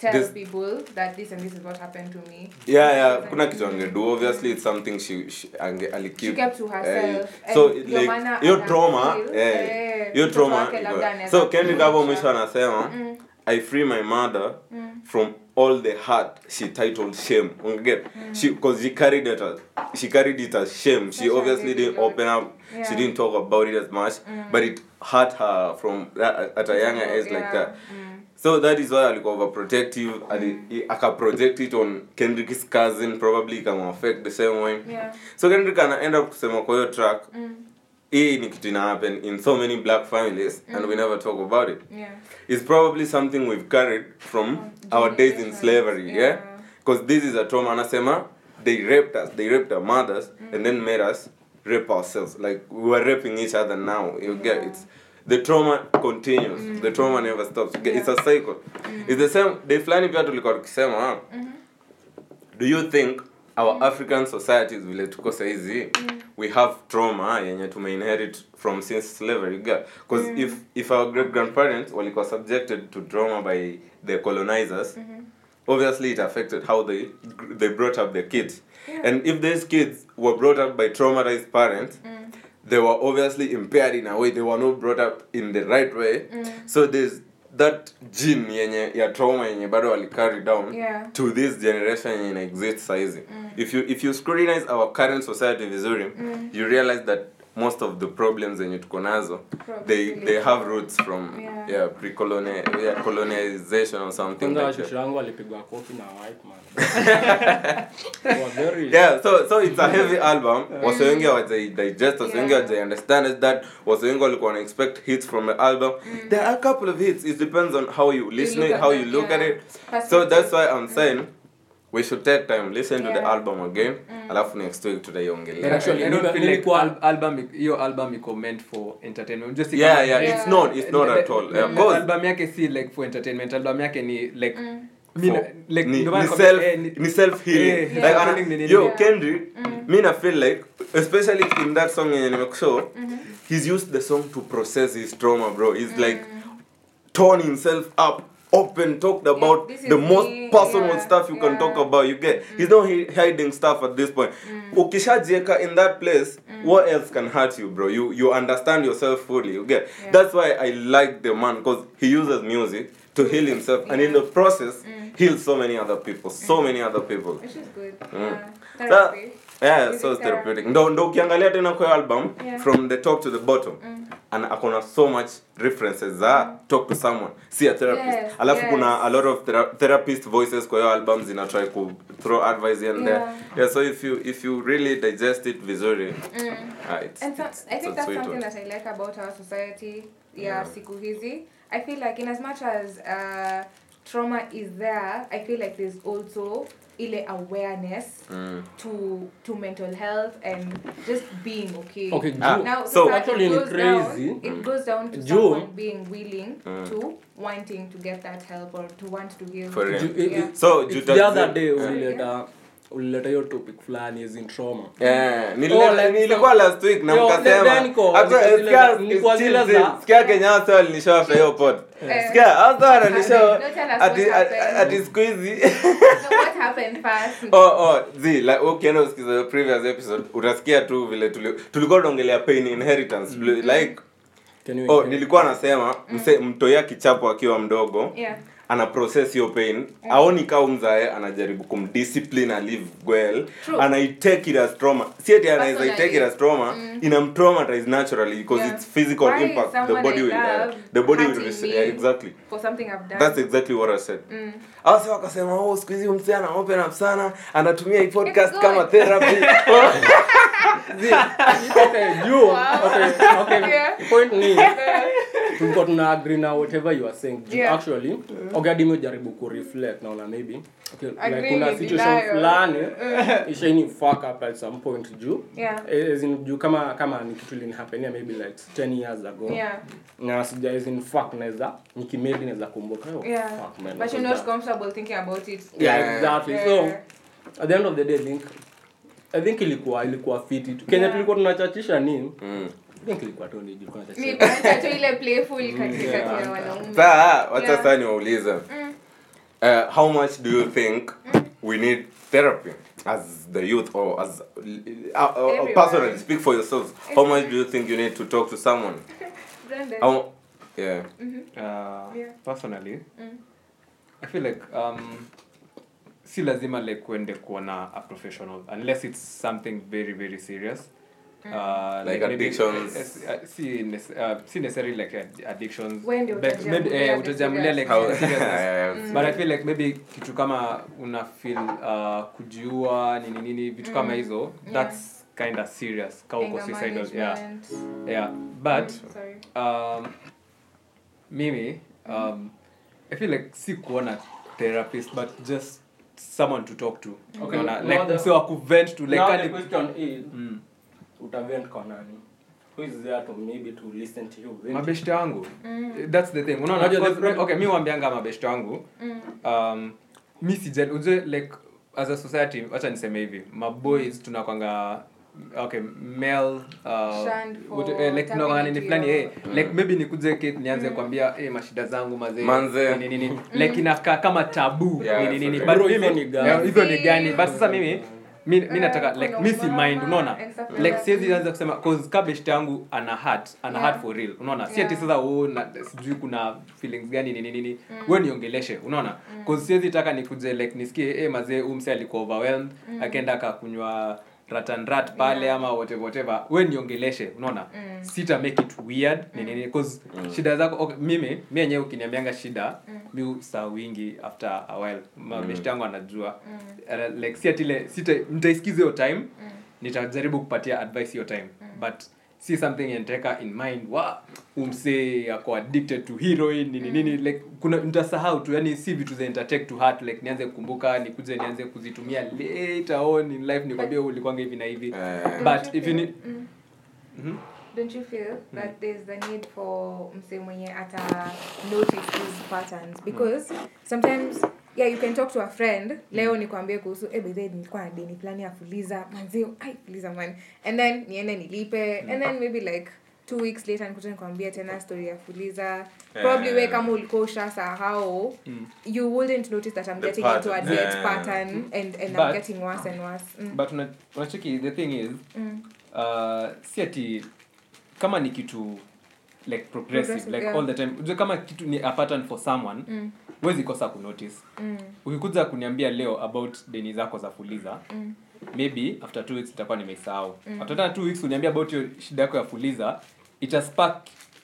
tell This- people that this and this is what happened to me. yeah yeah kuna kitu angedo obviously it's something she, she ange alikeep She kept to herself. Eh, so it like hiyo trauma eh eh, hiyo trauma labda anaweza so hapo kumwonyesha. mwisho anasema Mm. I free my mother mm. from all the hurt she titled shame. Mm. She because she carried it as she carried it as shame. She That's obviously didn't open up. yeah. She didn't talk about it as much, mm. but it hurt her from that, at a younger age yeah. like that. Mm. So that is why alikuwa overprotective. Ali, akaproject it on Kendrick's cousin, probably can affect the same way. Yeah. So Kendrick ana end up kusema kwa hiyo track, Mm. hii ni kitu ina happen in so many black families and we never talk about it. Yeah. It's probably something we've carried from our days in slavery, yeah? yeah. Because this is a trauma. Anasema, they raped us, they raped our mothers, and then made us rape ourselves. Like, we were raping each other now. You get it's the trauma continues. The trauma never stops. yeah. It's a cycle. It's the same. Day fulani pia tulikuwa tukisema, ah, do you think our african societies vile tuko saizi we have trauma yenye tumeinherit from since slavery because if if our great grandparents walikuwa subjected to trauma by the colonizers obviously it affected how they they brought up their kids. And if these kids were brought up by traumatized parents they were obviously impaired in a way they were not brought up in the right way. So there's that gene yenye ya trauma yenye bado wali carry down Yeah. to this generation yenye ina exist saizi if you if you scrutinize our current society vizuri you realize that most of the problems zenye tuko nazo they they have roots from Yeah. yeah, pre-colonial yeah, or something like that. yeah so so it's a heavy album. Wase wengi hawajai digest wase wengi Yeah. hawajai understand is that wase wengi walikuwa wana expect hits from the album. There are a couple of hits. It depends on how you listen you it how you look yeah. at it. So that's why i'm saying we should take time listen to the album again alafu next week tutaiongelea. Actually, I don't nime- feel like album album iko meant for entertainment. Just yeah yeah Yeah. it's not it's not at all. yeah, yeah. album yake si like for entertainment. Album yake ni like mm. na- like ni, ni self eh, ni- ni self healing like ana, Healing yo Yeah. Kendrick mi na feel like especially in that song yenye nimekushow he's used the song to process his trauma bro. He's like torn himself up open talked about this the most me, personal yeah, stuff you can talk about you get he's mm. not hiding stuff at this point. Mm. Ukishajieka in that place mm. what else can hurt you bro? You you understand yourself fully you get. Yeah. that's why i like the man because he uses music to heal himself and in the process heal so many other people so many other people. Which is good Mm. Yeah. So therapeutic ndo ndo ukiangalia tena kwa album Yeah. from the top to the bottom and akona so much references za talk to someone see a therapist Yes, alafu yes. kuna a lot of thera- therapist voices kwa hiyo album zina try ku throw advice and there Yeah. so if you if you really digest it vizuri Mm. it's, And so, it's, I think that's something one. that I like about our society, yeah, Yeah. siku hizi. I feel like in as much as uh, trauma is there, I feel like there's also ile awareness Mm. to to mental health and just being okay. Okay, Ah, Now, So- so Actually, it goes crazy. down. It goes down to Juu- someone being willing Mm. to wanting to get that help or to want to give. For real. Ju- i- Yeah. i- So, it's the other day Yeah. ulileta ulileta hiyo topic fulani is in trauma. Yeah, Oh, nilikuwa last week na mkasema. hata sikia- sikia Kenya hasa walinishow after hiyo pod. Eh. sikia hasa what ati ati siku hizi. What happened first? oh oh zi like ukienda usikiza the previous episode utasikia tu vile tulikuwa tunaongelea pain inheritance. Like oh nilikuwa nasema mse mtoya kichapo akiwa mdogo. Yeah. Ana process your pain. Aoni kaa mzae anajaribu kumdiscipline alive well. Anaitake it as trauma. Si ati anaweza itake it as trauma. Inamtraumatize naturally because Yeah. it's physical Why impact. The body I will uh, the body will res- yeah, exactly. For something I've done. that's exactly what i said. Asa wakasema oh siku hizi msee ana open up sana. Anatumia hii podcast kama therapy okay juu Wow. okay okay Yeah. point ni tulikuwa tuna agree na whatever you are saying Yeah. actually okay hadi mimi jaribu ku reflect naona maybe okay like kuna situation denial. fulani ishaini fuck up at some point juu Yeah. as in juu kama kama ni kitu linihapenia maybe like 10 years ago Yeah. na sija as in fuck naweza nikimedi naweza kumbuka oh, Yeah. fuck man But you're not comfortable thinking about it. yeah, Yeah. exactly Yeah. so at the end of the day think I think ilikuwa ilikuwa fiti tu. Kenya Yeah. tulikuwa tunachachisha nini Mm. I think ilikuwa tu ni wanaume. saa wacha sasa niwaulize. Uh, how much do you think we need therapy as the youth or as uh, uh, uh, personally speak for yourselves. How much do you think you need to talk to someone? How yeah. Uh, Yeah. personally Mm. i feel like um si lazima like kuende kuona a professional unless it's something very very serious. Uh, Like maybe- addictions. si, uh, si necessarily like ad- addictions. When ndio But utajiamulia maybe, eh, the like how seriousness. but i feel like maybe kitu kama una feel uh, kujiua nini nini vitu kama hizo Yeah. that's kind of serious. Ka uko suicidal yeah. yeah but mm, um, mimi um, i feel like si kuona therapist but just someone to talk to. Okay, Unaona? now like the- mse wa kuvent to like now the question is Mm. utavent kwa nani? Who is there to maybe to listen to you? Vent? mabeshte wangu. That's the thing. Unaona Unajua the because- okay mi wambianga mabeshte wangu. Um, mi sijali uje like as a society wacha niseme hivi. Maboys tunakwanga okay male uh, ut- eh, like tunakwanga ni fulani eh, like maybe nikuje nianze kwambia eh, mashida zangu mazee Manze. nini nini. Like inakaa kama tabu Yeah, nini nini sure. Hizo ni gani? hizo ni gani? But sasa mimi mi, mi Eh, nataka like mi si mind unaona? like siwezi anza kusema cause kabest yangu ana heart ana Yeah. heart for real unaona? Si ati sasa oh, na sijui kuna feelings gani nini nini. Wewe niongeleshe unaona? Cause siwezi taka nikuje like nisikie eh mazee umse alikuwa overwhelmed akaenda akakunywa rat and rat pale Yeah. ama whatever whatever. We niongeleshe unaona? Sita make it weird nini nini? Cause shida zako okay, mimi mimi yenyewe ukiniambianga shida mi saa wingi after a while. Mabeshte yangu anajua. Uh, like si atile sita nitaisikiza hiyo time nitajaribu kupatia advice hiyo time. But si something nitaweka in mind wa umse ako addicted to heroin nini nini like kuna nitasahau tu yani si vitu za nitatake to heart like nianze kukumbuka nikuje nianze kuzitumia later on in life nikwambia ulikwanga hivi na hivi. Uh, but if you need Mm. Mhm. don't you feel that there's the need for mse mwenye ata notice these patterns? Because sometimes yeah you can talk to a friend. Leo nikwambie kuhusu eh by the way nilikuwa na deni fulani ya fuliza. Manzio ai fuliza man. And then niende nilipe. And then maybe like two weeks later nikuta nikwambia tena story ya fuliza. Probably we kama ulikuwa ushasahau you wouldn't notice that i'm The getting into a debt Yeah. pattern and and i'm getting worse and worse. Mm. but una- the thing is Mm. uh, si ati kama ni kitu like progressive, Progressive, like yeah. all the time ujue kama kitu ni a pattern for someone Mm. wezi kosa kunotice Mm. ukikuja kuniambia leo about deni zako za fuliza Mm. maybe after two weeks itakuwa nimeisahau after tena two weeks uniambia about hiyo shida yako ya fuliza itaspark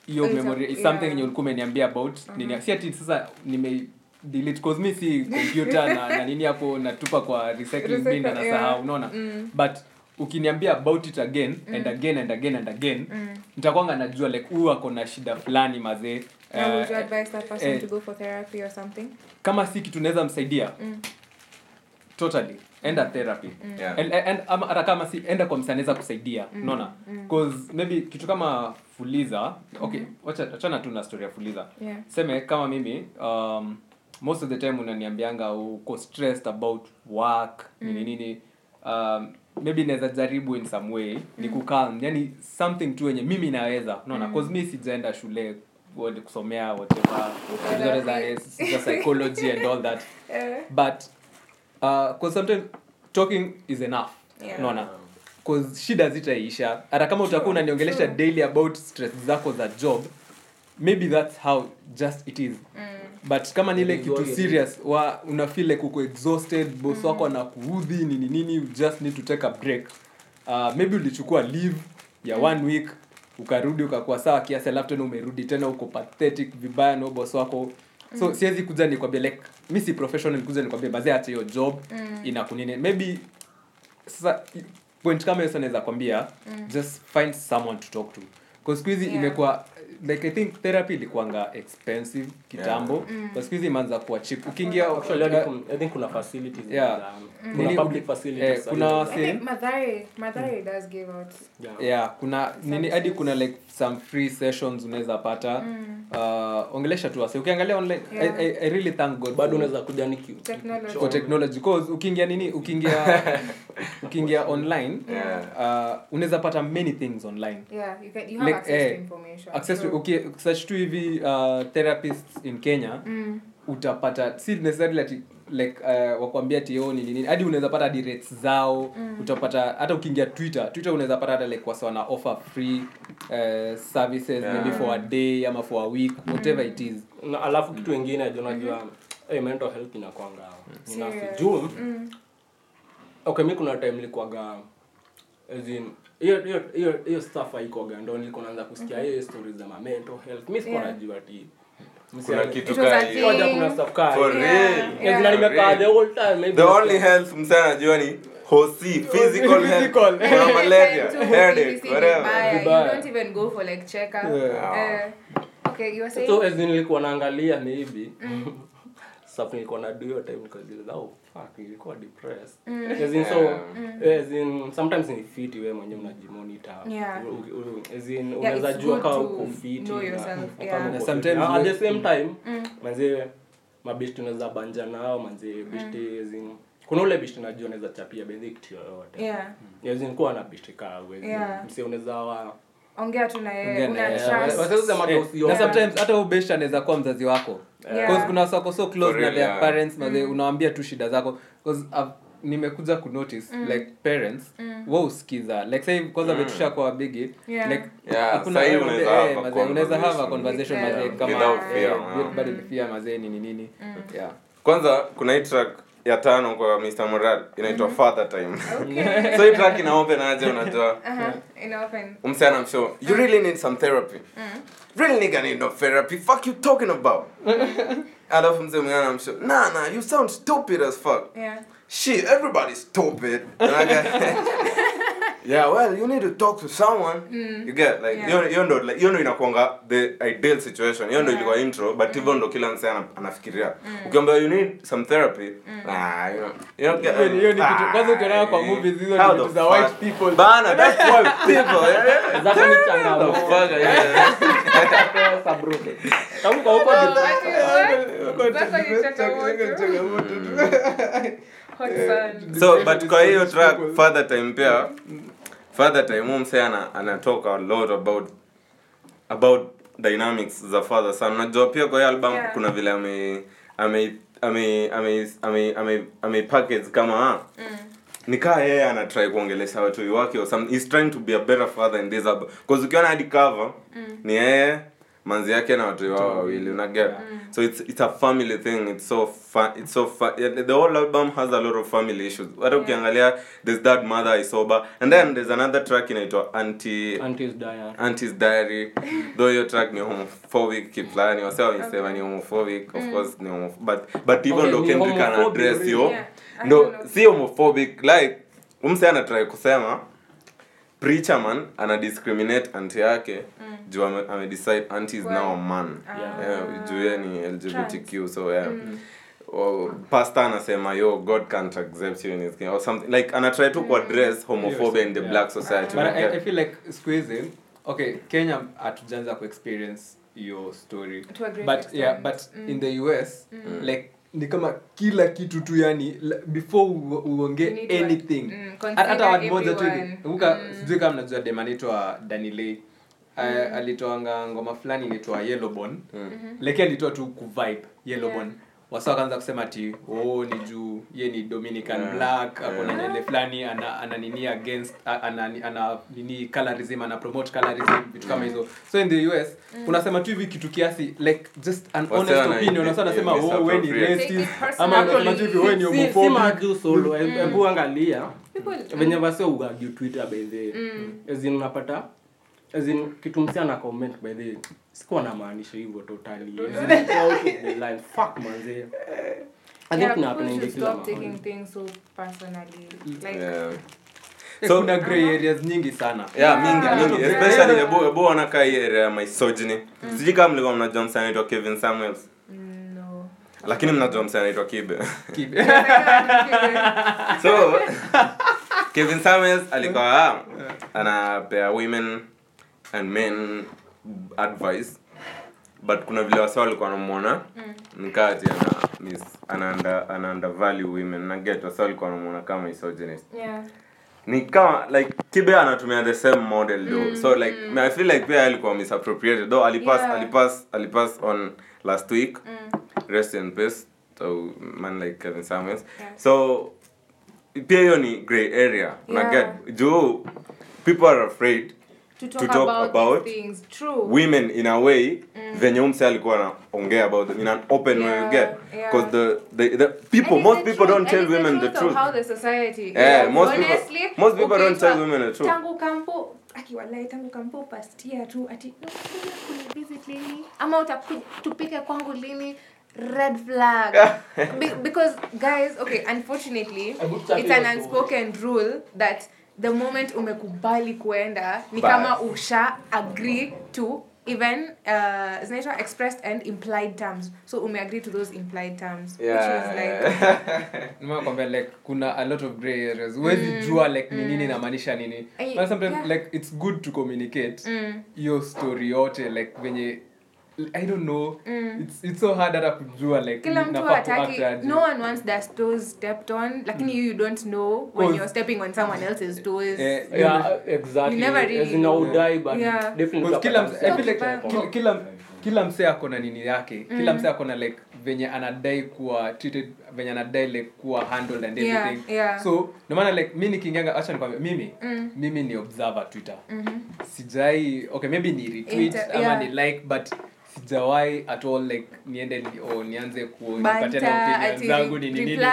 hiyo memory yeah. something yenye ulikuwa umeniambia about nini si ati sasa nime delete cause mi si computer na, na nini hapo natupa kwa recycling bin na nasahau yeah. unaona Mm. but ukiniambia about it again and again and again and again nitakwanga najua like huyu ako na shida fulani mazee. Uh, Eh, you advise that person eh, to go for therapy or something? kama si kitu naweza msaidia Mm. totally enda therapy. Yeah. And- and- ama hata kama si enda kwa msaneza kusaidia unaona? Cause maybe kitu kama fuliza okay wacha achana tu na story ya fuliza. Yeah. seme kama mimi um, most of the time unaniambianga uko stressed about work nini nini. Um, maybe naweza jaribu in some way ni kukalm yani something tu wenye mimi naweza. Unaona cause mi sijaenda shule kusomea whatever zote za, za psychology and all that. Yeah. but uh, cause sometimes talking is enough. Yeah. unaona? Cause shida zitaisha hata kama utakuwa unaniongelesha daily about stress zako za job maybe that's how just it is but kama ni ile kitu serious wa una feel like uko exhausted boss wako anakuudhi nini nini you just need to take a break. Uh, maybe ulichukua leave ya one week ukarudi ukakuwa sawa kiasi alafu tena umerudi tena uko pathetic vibaya na boss wako. So siwezi kuja nikwambia like mi si professional kuja nikwambia bazee acha hiyo job inakunini. Maybe sasa point kama hiyo naweza kwambia just find someone to talk to. Kwa siku hizi Yeah. imekuwa like i think therapy ilikuanga expensive kitambo Yeah. kwa siku hizi imeanza kuwa chip ukiingia kuna facilities Yeah. Nini kuna public facilities eh, kuna hizo. I wase- think Mathare, Mathare does give out. Yeah. yeah kuna nini hadi kuna like some free sessions unaweza pata uh, ongelesha tu wase ukiangalia online Yeah. I, I, i really thank god bado unaweza kuja niki Technology. for technology cause ukiingia nini ukiingia ukiingia online Yeah. uh, unaweza pata many things online Yeah, you can you have Like, access eh, to information. access to okay search tu hivi uh, therapists in kenya Mm. utapata si necessarily like uh, wakwambia tio ni nini hadi unaweza pata hadi rates zao utapata hata ukiingia twitter twitter unaweza pata hata like wasa wana offer free uh, services Yeah. maybe for a day ama for a week whatever it is na alafu kitu ingine jo mm. hey, mental health inakwanga Serious. inafi juu Mm. okay mi kuna time likwaga as hiyo hiyo hiyo hiyo stuff haikwaga ndo nilikuwa naanza kusikia hiyo stories za ma mental health mi sikuwa Yeah. najua ati kuna kitu the only health anajua ni hosi physical health. Kuna malaria headache whatever. You don't even go for like checkup. Yeah. Okay, you were saying. so as in nilikuwa naangalia maybe stuff nilikuwa na do hiyo time nikajiuliza oh fuck nilikuwa depressed. As in so as in sometimes ni fit wewe mwenyewe unajimonitor Yeah. As in Yeah, unaweza jua kama uko fit know na- yourself, yeah. sometimes Na at the same time manzi mabishti unaweza banja nao manzi bishti as in kuna ule bishti najua unaweza chapia bedhi kitu yoyote. Yeah. as in kuwa na bishti kaa wewe Yeah. msi unaweza wa Ongea tu na yeye. Eh, sometimes hata ubesha anaweza kuwa mzazi wako. Yeah. Kuna watu wako so close na their yeah. parents mm. unawambia tu shida zako. 'Cause I've- nimekuja kunotice like parents wa usikiza like sai kwanza vetusha kwa bigi Yeah. like Yeah, hakuna sahi eh, unaweza have a mazee, conversation. kama bado fear mazee nini nini. Yeah. Kwanza kuna hii track ya tano kwa mr moral. Inaitwa father time. So hii track ina open aje unajua? Uh-huh. Ina open. umsichana msho you really need some therapy. Really nigga need no therapy. Fuck you talking about. Alafu mzee mwingine anamsho nah nah you sound stupid as fuck. Yeah. shit everybody's stupid yeah well you need to talk to someone you get like Yeah. hiyo hiyo ndo like hiyo ndo inakuanga the ideal situation hiyo ndo Yeah. ilikuwa intro but hivyo ndo kila msee ana- anafikiria ukiambia you need some therapy ah you know you don't get Hiyo ni- kitu- ah, kwanza ukiona kwa movies hizo ni vitu za white people. bana that's white people yeah, yeah. Zako ni changamoto. fuck, yeah. Kama kwa huko Oh, what? Zako ni changamoto. Hot so but kwa hiyo track father time pia father time huyu msee ana anatoka a lot about about dynamics za father son. Unajua pia kwa hiyo album Yeah. kuna vile ame ame ame ame ame ame, ame package kama mm. nikaa yeye anatry kuongelesha watoi wake or something he's trying to be a better father in this album. Because ukiona hadi cover ni yeye manzi yake na watoi wao wawili unaget so it's it's a family thing it's so fun it's so fun yeah, the whole album has a lot of family issues. Hata ukiangalia there's that mother is sober and then there's another track inaitwa anti Auntie's diary. Auntie's Diary. Though your track ni homophobic kiplani wase wamesema ni homophobic of course ni homophobic but but even Okay, though Kendrick can address really? yo Yeah, no know. si homophobic like umse anatry kusema preacher man ana discriminate anti yake juu ame, ame decide anti is well, now a man. Yeah. yeah, juu yeye ni lgbtq so yeah. Oh, pastor anasema yo god can't accept you in his or something like anatry to kuaddress homophobia in the Yeah. black society. But I, I feel like siku okay kenya hatujaanza kuexperience your story. To a great but extent. yeah but in the us like ni kama kila kitu tu yani l- before uongee anything. mm, Ha- hata watu moja tu kumbuka Mm. sijui kama mnajua dem anaitwa danilei mm. alitoanga ngoma fulani inaitwa yellowbon leki alitoa tu kuvibe yellowbon Yeah. Wasa wakaanza kusema ti oh ni juu ye ni dominican Yeah. black ako na Yeah. nyele fulani ana, ana nini against ana, ana nini colorism ana promote colorism vitu kama hizo. So in the us unasema tu hivi kitu kiasi like just an Wase honest wana- opinion. Wasa anasema yeah, oh we ni racist ama personally. tu hivi we ni homophobic. Solo hebu angalia. Venye vase ugaju twitter bedhe ezin unapata ezin kitu msiana comment by bedhe sikuwa namaanisha hivyo totally. Fuck, manze. I think Yeah, kila mahali. taking things so personally. Like, yeah. so, So- kuna gray areas nyingi sana yeah mingi Yeah. mingi especially ebu ebo wanakaa hii area ya misogyny sijui kama mlikuwa mnajua msanii anaitwa kevin samuels no. lakini mnajua msanii anaitwa kibe so kevin samuels alikuwa anapea women and men advice but kuna vile wasa walikuwa wanamwona nikati ana miss women na get wasa walikuwa wanamwona kama misogynist Yeah. ni kama like kibe anatumia the same model though so like i feel like pia alikuwa misappropriated though alipass Yeah. alipass alipass on last week rest in peace so man like kevin samuels Yes. so pia hiyo ni gray area una Yeah. get juu people are afraid To To talk, talk about, about things. True. women in a way venye umse alikuwa anaongea about them in an open way you get because yeah. the, the the people And most people truth, don't tell women the truth, the truth how the society Yeah, yeah most people- most people don't tell women the truth. tangu kampo akiwalai tangu kampo pastia tu ati "No, visit lini ama utakuja kwangu lini red flag Be- because guys okay unfortunately it's an unspoken rule that the moment umekubali kuenda ni kama usha agree to even uh, zinaitwa expressed and implied terms. So umeagree to those implied terms which is like nimekwambia like kuna a lot of gray areas. Huwezi jua like ni nini inamaanisha nini. But sometimes yeah. like it's good to communicate mm, your story yote like venye i don't know it's, it's so hard hata kujua like kila mtu hataki no one wants their toes stepped on lakini mm. you don't know when you're stepping on someone else's toes Eh, Yeah, exactly. You never really know. die, but Yeah. definitely kila mse, I feel like kila, kila kila msee ako na nini yake kila msee ako na like venye anadai kuwa treated venye anadai like kuwa handled and everything yeah. so no maana like mi nikiingianga acha nikwambia mimi Mm. mimi ni observer twitter sijai okay maybe ni retweet Inter- ama yeah. ni like but at all like niende ni, oh, nianze opinion zangu nini nini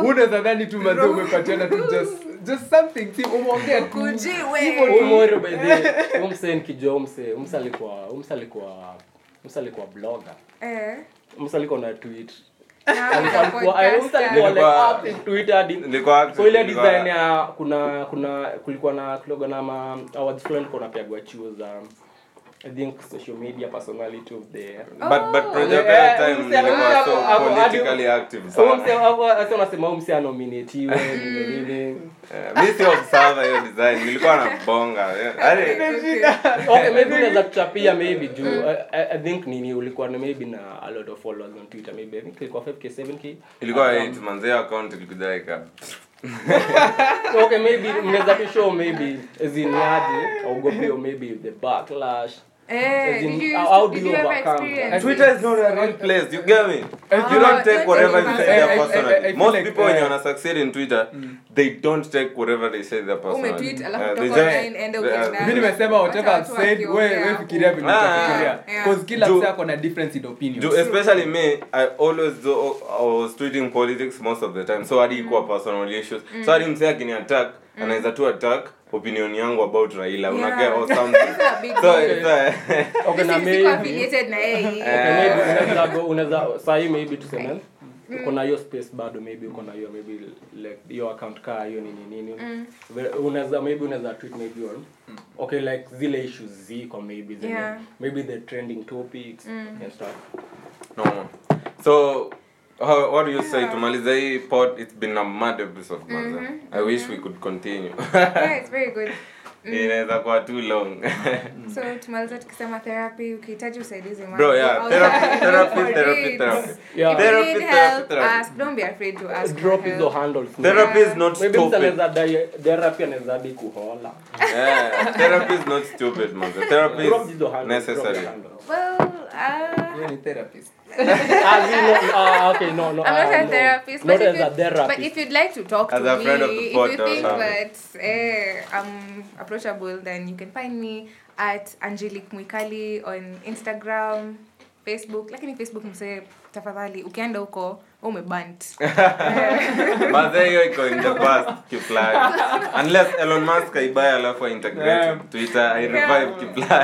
oh. tu mazi umepatiana tu just just something si umeongea tu Kujiwe. Hivyo tu. umse nikijua umse umse alikuwa umse alikuwa umse alikuwa blogger Eh. umse alikuwa na tweet ile design ya kuna kuna kulikuwa na kulikuwa na ma awards fulani kuna piagwa chuo za I think social media personality of the year. but but Oh. project Eh, time nilikuwa so politically active So umse sana hapo sasa unasema umse anominatiwe nini nini. Mimi si observer hiyo design nilikuwa na bonga yaani okay maybe unaweza kuchapia maybe juu I, I, I think nini ulikuwa na maybe na a lot of followers on Twitter maybe I think ilikuwa 5k 7k ilikuwa 8 manzee account ilikuja ika okay maybe mnaweza tu show maybe as in yaje aogope or maybe the backlash Eh, in, did you, how- how do did you you ever overcome experience? Twitter is not a real place. You get me? Ah, you don't take whatever you say there personally. Most like, people, uh, when uh, you wanna succeed in Twitter, mm. they don't take whatever they say there personally. Umetweet, alafu Uh, they just- online, enda they- ukaenda. uh, mi nimesema whatever I've said we wakiongea we fikiria vile Ah, utafikiria cause kila Ju- ako na difference in opinion. Do, especially me, I always do, I was tweeting politics most of the time. So hadi ikuwa personal issues. So hadi msee akini attack, anaweza tu attack opinion yangu about Raila. Yeah. Unaget or something. So okay na maybe unaweza maybe tuseme uko na hiyo space bado maybe uko na hiyo maybe like hiyo account kaa hiyo nini nini. Ve- unaweza maybe unaweza tweet maybe on. Okay like zile issues ziko maybe zenye Yeah. maybe the trending topics and stuff. No. So how, what do you say tumaliza hii pod it's been a mad episode manze. I wish we could continue. Yeah, it's very good. inaweza kuwa too long so tumaliza tukisema therapy ukihitaji usaidizi man, Bro, yeah, therapy, therapy, therapy, therapy. Yeah. Therapy, need help, therapy. ask. Don't be afraid to ask. drop for hizo help. therapy is not maybe mtu dai therapy anaweza hadi kuhola yeah, therapy is not stupid man therapy is hizo handles drop necessary Well, uh, Yeye therapist As in, no, ah, okay, no, no. I'm not uh, a no. therapist, Not but, as if a you, therapist. but if you'd like to talk As to a friend me, of the if pod you think something. that eh, I'm approachable, then you can find me at Angelique Mwikali on Instagram, Facebook. Lakini Facebook msee, tafadhali ukienda huko umebant. Hiyo iko in the past unless Elon Musk alafu aintegrate Yeah. Twitter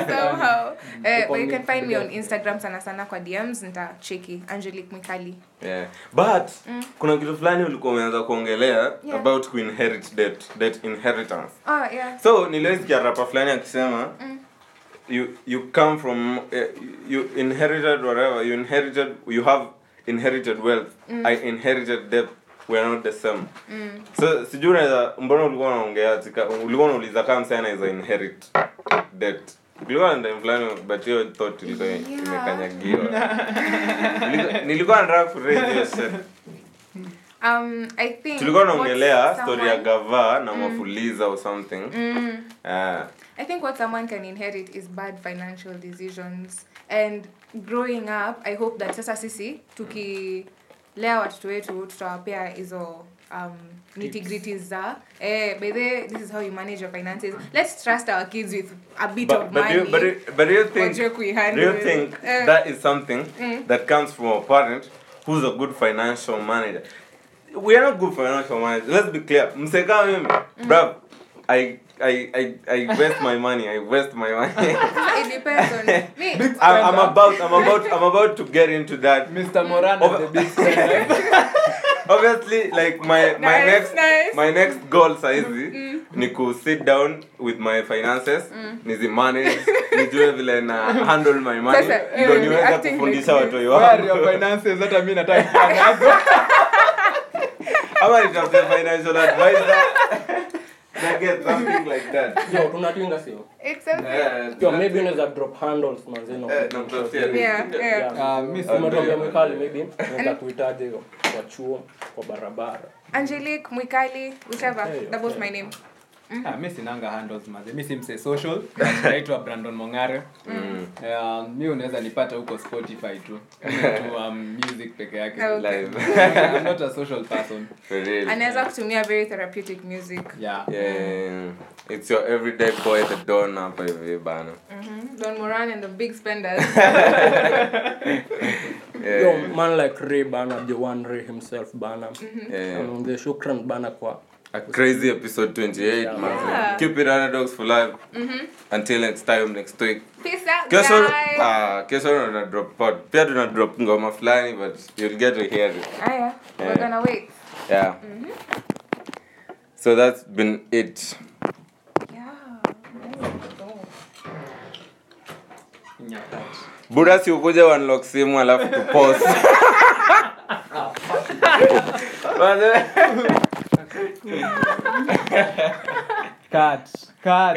Somehow. Eh, but you can find me on. Instagram sana sana kwa DMs Angelique mikali yeah but kuna kitu fulani ulikuwa umeanza kuongelea Yeah. about kuinherit debt debt inheritance Oh, yeah. so niliwesikia rapa fulani akisema you you come from uh, you inherited whatever you inherited you have inherited wealth. I inherited debt. We are not the same. So sijui unaweza mbona ulikuwa unaongea ulikuwa unauliza kama msee anaweza inherit debt? Kulikuwa na time fulani but hiyo thought ilikuwa imekanyagiwa Nilikuwa- nataka kuraise hiyo Um, I think tulikuwa naongelea story ya gava na mafuliza or something Mm. Ah. I think what someone can inherit is bad financial decisions. And growing up, I hope that sasa sisi tukilea watoto wetu tutawapea hizo um, nitty-gritties za eh, by the this is how you manage your finances. Let's trust our kids with a bit but, of but, do money. you, but, do- but do you think do you think uh, that is something that comes from a parent who's a good financial manager we are not good financial managers let's be clear. Mseka mimi bruv I, I, I, I waste my money. I waste my money. It depends on me. I'm, I'm about I'm about I'm about to get into that. Mr. Moran Over- the big obviously like my my Nice, next nice. my next goal saizi ni ku sit down with my finances nizi manage nijue vile na handle my money. Ndo niweza kufundisha watoi Where your finances hata mi nataka kuwa nazo ama nitafute financial advisor. Na get something like that. Yo, tunatinga sio? It's Yo, maybe unaweza drop handles Eh, Yeah, yeah. Mwikali maybe. Unaweza kwa chuo kwa barabara. Angelique Mwikali, whichever. Okay, that was my name. Ah, mi sinanga handles maze. Mi simse social naitwa brandon mongare. Eh, mi unaweza nipata huko spotify tu. Tu um, music peke yake. Okay. I'm not a social person. For anaweza kutumia very therapeutic music. Yeah. Yeah. It's your everyday boy the don hapa hivi bana. Mhm. don moran and the big spenders. Yeah. Yo, man like ray bana the one ray himself bana. Yeah. um, the shukran bana kwa A crazy episode 28, man. Yeah. Keep it underdogs for life. Until next time, next week. peace out Kesho, guys ah, kesho tuna drop pod. Pia tuna drop ngoma fulani, but you'll get to hear it. aya we're gonna wait Yeah. Mhm. So that's been it. yeah Nyakati. Buda si ukuja unlock simu alafu tupost. Cut cut